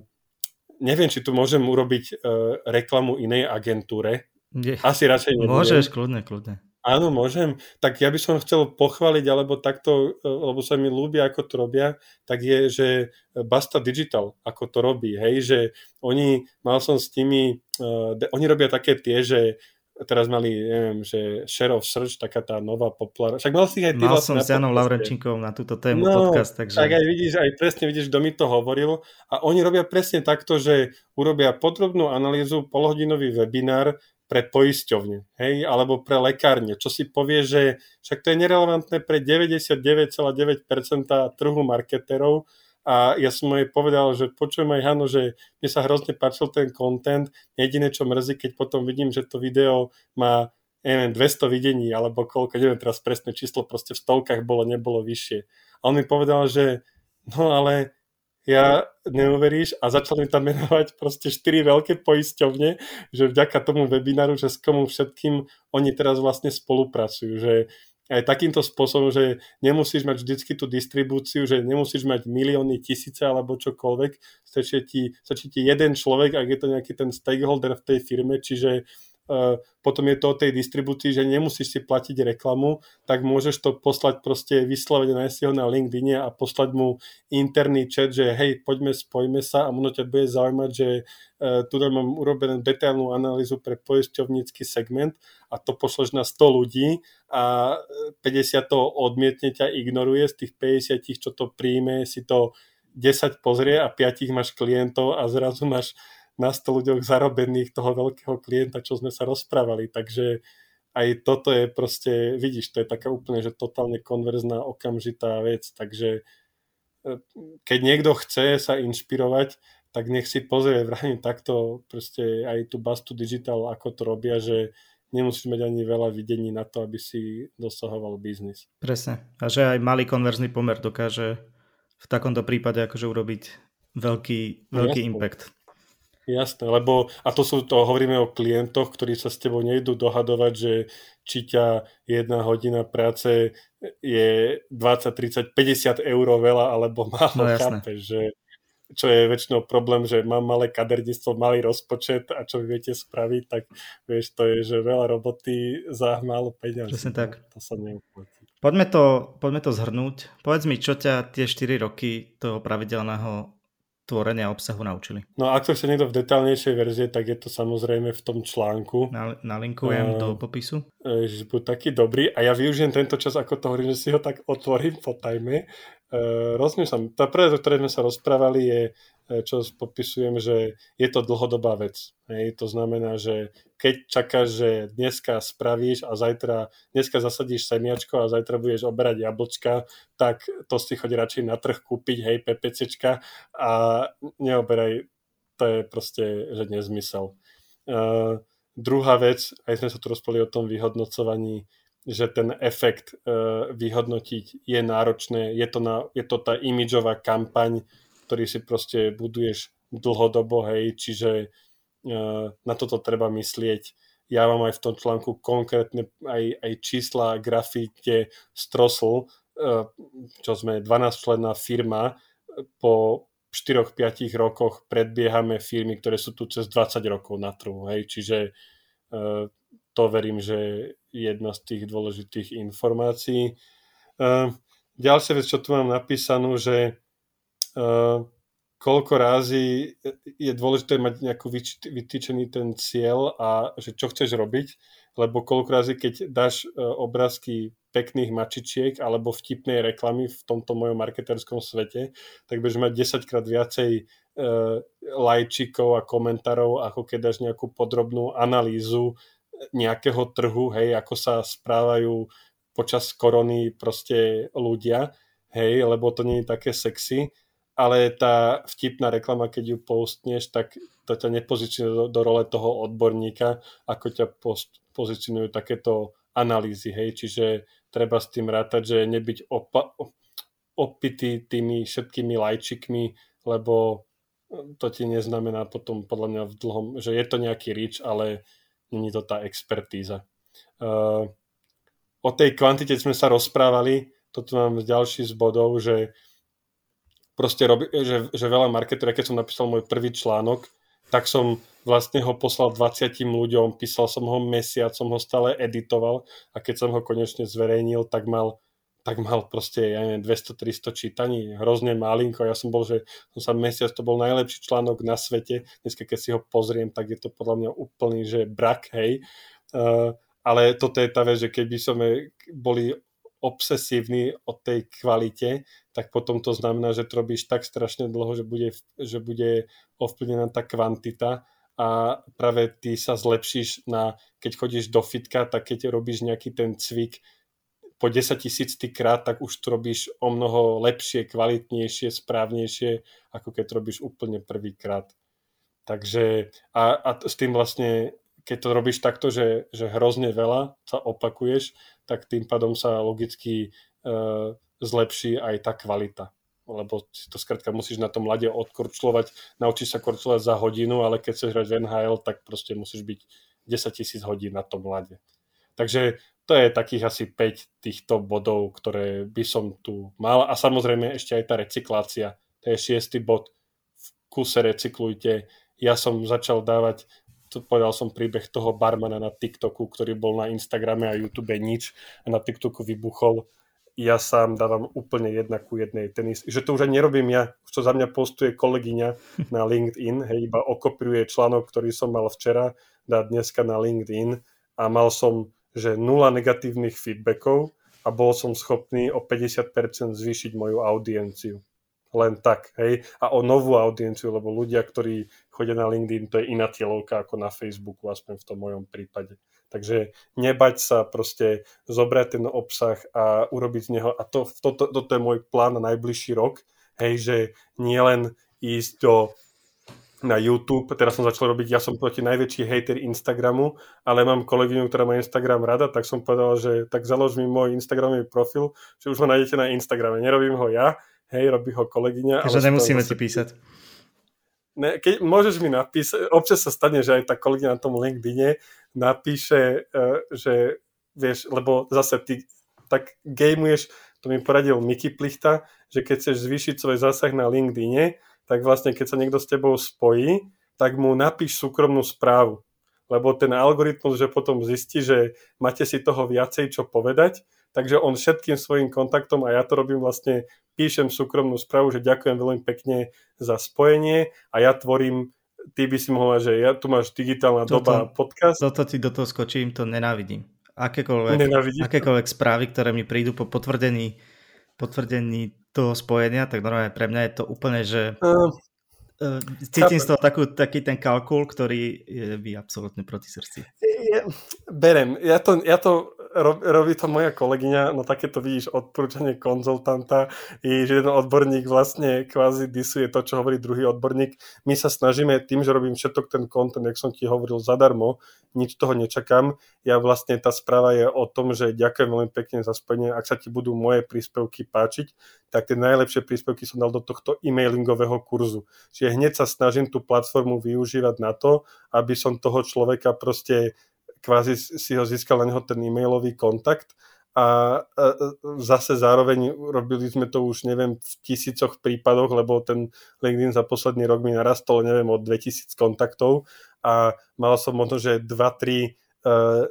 neviem, či tu môžem urobiť uh, reklamu inej agentúre. Nie. Asi radšej nebudem. Môžeš, kľudne, kľudne. Áno, môžem. Tak ja by som chcel pochváliť, alebo takto, e, lebo sa mi ľúbia, ako to robia, tak je, že Basta Digital, ako to robí, hej, že oni, mal som s nimi, uh, oni robia také tie, že teraz mali, neviem, že Share of Search, taká tá nová populárna. Však mal si aj ty Mal vlastne som s Janom Laurenčinkom na túto tému no, podcast, takže... Tak aj vidíš, aj presne vidíš, kto mi to hovoril. A oni robia presne takto, že urobia podrobnú analýzu, polhodinový webinár, pre poisťovne, hej, alebo pre lekárne, čo si povie, že však to je nerelevantné pre 99,9% trhu marketerov. A ja som jej povedal, že počujem aj Hano, že mne sa hrozne páčil ten content, jediné čo mrzí, keď potom vidím, že to video má neviem, 200 videní alebo koľko, neviem teraz presné číslo, proste v stovkách bolo, nebolo vyššie. A on mi povedal, že no ale ja neuveríš a začal mi tam menovať proste štyri veľké poisťovne, že vďaka tomu webináru, že s komu všetkým oni teraz vlastne spolupracujú, že aj takýmto spôsobom, že nemusíš mať vždycky tú distribúciu, že nemusíš mať milióny, tisíce alebo čokoľvek, stačí ti, stačí ti jeden človek, ak je to nejaký ten stakeholder v tej firme, čiže potom je to o tej distribúcii, že nemusíš si platiť reklamu, tak môžeš to poslať proste vyslovene nájsť ho na LinkedIn a poslať mu interný chat, že hej, poďme, spojme sa a možno ťa bude zaujímať, že uh, tu mám urobenú detailnú analýzu pre poisťovnícky segment a to pošleš na 100 ľudí a 50 to odmietne ťa ignoruje, z tých 50, čo to príjme, si to 10 pozrie a 5 máš klientov a zrazu máš na 100 ľuďoch zarobených toho veľkého klienta, čo sme sa rozprávali. Takže aj toto je proste, vidíš, to je taká úplne, že totálne konverzná, okamžitá vec. Takže e, keď niekto chce sa inšpirovať, tak nech si pozrie vrajím takto proste aj tu Bastu Digital, ako to robia, že nemusíš mať ani veľa videní na to, aby si dosahoval biznis. Presne. A že aj malý konverzný pomer dokáže v takomto prípade akože urobiť veľký, veľký Jasne. impact. Jasné, lebo, a to sú, to hovoríme o klientoch, ktorí sa s tebou nejdú dohadovať, že či ťa jedna hodina práce je 20, 30, 50 eur veľa alebo málo, no, chápeš, že čo je väčšinou problém, že mám malé kaderníctvo, malý rozpočet a čo vy viete spraviť, tak vieš, to je, že veľa roboty za málo peniazí. Presne tak. To sa neuplatí. Poďme to, poďme to zhrnúť. Povedz mi, čo ťa tie 4 roky toho pravidelného tvorenia obsahu naučili? No ak to chce niekto v detálnejšej verzie, tak je to samozrejme v tom článku. Na, nalinkujem uh, do popisu. Že buď taký dobrý a ja využijem tento čas, ako to hovorím, že si ho tak otvorím po tajme. Uh, rozmýšľam, tá prvá, o ktorej sme sa rozprávali, je čo popisujem, že je to dlhodobá vec. Hej. To znamená, že keď čakáš, že dneska spravíš a zajtra, dneska zasadíš semiačko a zajtra budeš oberať jablčka, tak to si choď radšej na trh kúpiť, hej, PPCčka a neoberaj, to je proste, že nezmysel. Uh, druhá vec, aj sme sa tu rozpali o tom vyhodnocovaní, že ten efekt uh, vyhodnotiť je náročné, je to, na, je to tá imidžová kampaň, ktorý si proste buduješ dlhodobo, hej, čiže uh, na toto treba myslieť. Ja mám aj v tom článku konkrétne aj, aj čísla, grafy, kde Strosl, uh, čo sme 12-členná firma, po 4-5 rokoch predbiehame firmy, ktoré sú tu cez 20 rokov na trhu. Hej. Čiže to verím, že je jedna z tých dôležitých informácií. Ďalšia vec, čo tu mám napísanú, že koľko rázy je dôležité mať nejakú vytýčený ten cieľ a že čo chceš robiť, lebo koľko rázy, keď dáš uh, obrázky pekných mačičiek alebo vtipnej reklamy v tomto mojom marketerskom svete, tak budeš mať 10 krát viacej uh, lajčikov a komentárov, ako keď dáš nejakú podrobnú analýzu nejakého trhu, hej, ako sa správajú počas korony proste ľudia, hej, lebo to nie je také sexy ale tá vtipná reklama, keď ju postneš, tak to ťa nepozicionuje do, do role toho odborníka, ako ťa post, pozicionujú takéto analýzy, hej, čiže treba s tým rátať, že nebyť opa- opitý tými všetkými lajčikmi, lebo to ti neznamená potom podľa mňa v dlhom, že je to nejaký rič, ale není to tá expertíza. Uh, o tej kvantite sme sa rozprávali, toto mám ďalší z bodov, že proste robí, že, že veľa marketerov, keď som napísal môj prvý článok, tak som vlastne ho poslal 20 ľuďom, písal som ho mesiac, som ho stále editoval a keď som ho konečne zverejnil, tak mal tak mal proste, ja neviem, 200-300 čítaní, hrozne malinko. Ja som bol, že som sa mesiac, to bol najlepší článok na svete. Dneska, keď si ho pozriem, tak je to podľa mňa úplný, že brak, hej. Uh, ale toto je tá vec, že keby sme boli obsesívny o tej kvalite, tak potom to znamená, že to robíš tak strašne dlho, že bude, že bude ovplyvnená tá kvantita a práve ty sa zlepšíš na, keď chodíš do fitka, tak keď robíš nejaký ten cvik po 10 tisíc krát, tak už to robíš o mnoho lepšie, kvalitnejšie, správnejšie, ako keď robíš úplne prvýkrát. Takže a, a s tým vlastne keď to robíš takto, že, že hrozne veľa sa opakuješ, tak tým pádom sa logicky uh, zlepší aj tá kvalita. Lebo si to skrátka musíš na tom lade odkorčľovať, naučíš sa korčľovať za hodinu, ale keď chceš hrať NHL, tak proste musíš byť 10 tisíc hodín na tom lade. Takže to je takých asi 5 týchto bodov, ktoré by som tu mal. A samozrejme ešte aj tá recyklácia. To je šiestý bod. V kuse recyklujte. Ja som začal dávať to povedal som príbeh toho barmana na TikToku, ktorý bol na Instagrame a YouTube nič a na TikToku vybuchol ja sám dávam úplne jedna ku jednej tenis. Že to už aj nerobím ja, čo za mňa postuje kolegyňa na LinkedIn, hej, iba okopiruje článok, ktorý som mal včera, dá dneska na LinkedIn a mal som, že nula negatívnych feedbackov a bol som schopný o 50% zvýšiť moju audienciu. Len tak, hej. A o novú audienciu, lebo ľudia, ktorí chodia na LinkedIn, to je iná tielovka ako na Facebooku, aspoň v tom mojom prípade. Takže nebať sa proste zobrať ten obsah a urobiť z neho, a to, toto, toto je môj plán na najbližší rok, hej, že nielen ísť do na YouTube, teraz som začal robiť, ja som proti najväčší hater Instagramu, ale mám kolegyňu, ktorá má Instagram rada, tak som povedal, že tak založ mi môj Instagramový profil, že už ho nájdete na Instagrame, nerobím ho ja, hej, robí ho kolegyňa. Takže nemusíme ti písať ne, keď môžeš mi napísať, občas sa stane, že aj tá kolegyňa na tom LinkedIne napíše, uh, že vieš, lebo zase ty tak gamuješ, to mi poradil Miky Plichta, že keď chceš zvýšiť svoj zásah na LinkedIne, tak vlastne keď sa niekto s tebou spojí, tak mu napíš súkromnú správu. Lebo ten algoritmus, že potom zistí, že máte si toho viacej čo povedať, takže on všetkým svojim kontaktom, a ja to robím vlastne píšem súkromnú správu, že ďakujem veľmi pekne za spojenie a ja tvorím ty by si mohla, že ja tu máš digitálna toto, doba podcast. Toto ti do toho skočím, to nenávidím. Akékoľvek, nenávidím. akékoľvek správy, ktoré mi prídu po potvrdení, potvrdení toho spojenia, tak normálne pre mňa je to úplne, že uh, cítim z toho takú, taký ten kalkul, ktorý je by absolútne proti srdci. Ja, berem. Ja to, ja to robí to moja kolegyňa, no takéto vidíš odporúčanie konzultanta, i že jeden odborník vlastne kvázi disuje to, čo hovorí druhý odborník. My sa snažíme tým, že robím všetok ten content, jak som ti hovoril, zadarmo, nič toho nečakám. Ja vlastne tá správa je o tom, že ďakujem veľmi pekne za spojenie, ak sa ti budú moje príspevky páčiť, tak tie najlepšie príspevky som dal do tohto e-mailingového kurzu. Čiže hneď sa snažím tú platformu využívať na to, aby som toho človeka proste kvázi si ho získal na neho ten e-mailový kontakt a zase zároveň robili sme to už neviem v tisícoch prípadoch, lebo ten LinkedIn za posledný rok mi narastol neviem od 2000 kontaktov a mal som možno, že 2-3 e,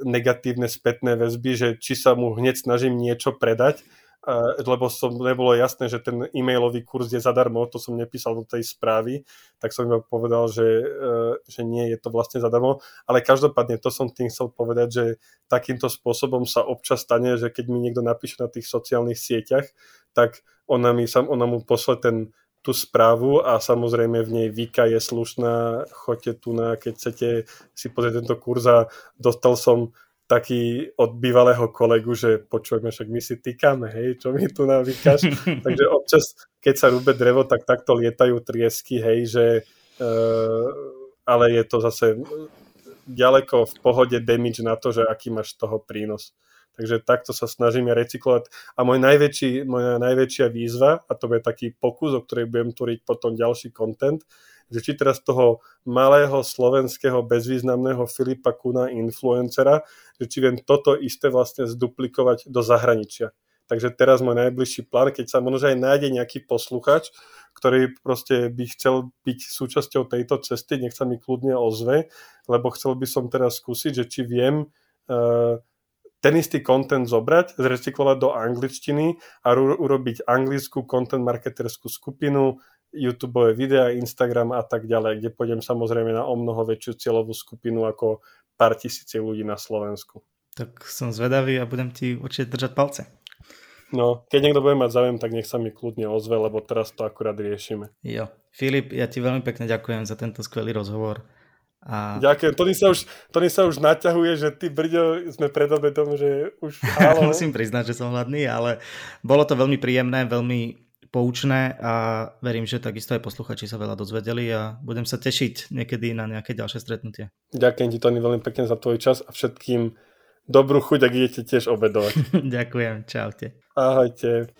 negatívne spätné väzby, že či sa mu hneď snažím niečo predať lebo som nebolo jasné, že ten e-mailový kurz je zadarmo, to som nepísal do tej správy, tak som iba povedal, že, e, že nie je to vlastne zadarmo, ale každopádne to som tým chcel povedať, že takýmto spôsobom sa občas stane, že keď mi niekto napíše na tých sociálnych sieťach, tak ona, mi, ona mu posle ten, tú správu a samozrejme v nej Vika je slušná, choďte tu na, keď chcete si pozrieť tento kurz a dostal som taký od bývalého kolegu, že počujeme, však my si týkame, hej, čo mi tu navíkaš. Takže občas, keď sa rúbe drevo, tak takto lietajú triesky, hej, že uh, ale je to zase ďaleko v pohode damage na to, že aký máš z toho prínos. Takže takto sa snažím ja recyklovať. A môj najväčší, moja najväčšia výzva, a to je taký pokus, o ktorej budem tvoriť potom ďalší content, že či teraz toho malého slovenského bezvýznamného Filipa Kuna influencera, že či viem toto isté vlastne zduplikovať do zahraničia. Takže teraz môj najbližší plán, keď sa možno aj nájde nejaký posluchač, ktorý proste by chcel byť súčasťou tejto cesty, nech sa mi kľudne ozve, lebo chcel by som teraz skúsiť, že či viem uh, ten istý content zobrať, zrecyklovať do angličtiny a urobiť anglickú content marketerskú skupinu, YouTube videá, Instagram a tak ďalej, kde pôjdem samozrejme na o mnoho väčšiu cieľovú skupinu ako pár tisíce ľudí na Slovensku. Tak som zvedavý a budem ti určite držať palce. No, keď niekto bude mať záujem, tak nech sa mi kľudne ozve, lebo teraz to akurát riešime. Jo. Filip, ja ti veľmi pekne ďakujem za tento skvelý rozhovor. A... Ďakujem. Tony sa, už, Tony sa už naťahuje, že ty brďo, sme pred obedom, že už. Musím priznať, že som hladný, ale bolo to veľmi príjemné, veľmi poučné a verím, že takisto aj posluchači sa veľa dozvedeli a budem sa tešiť niekedy na nejaké ďalšie stretnutie. Ďakujem ti, Tony, veľmi pekne za tvoj čas a všetkým dobrú chuť, ak idete tiež obedovať. Ďakujem, čaute. Ahojte.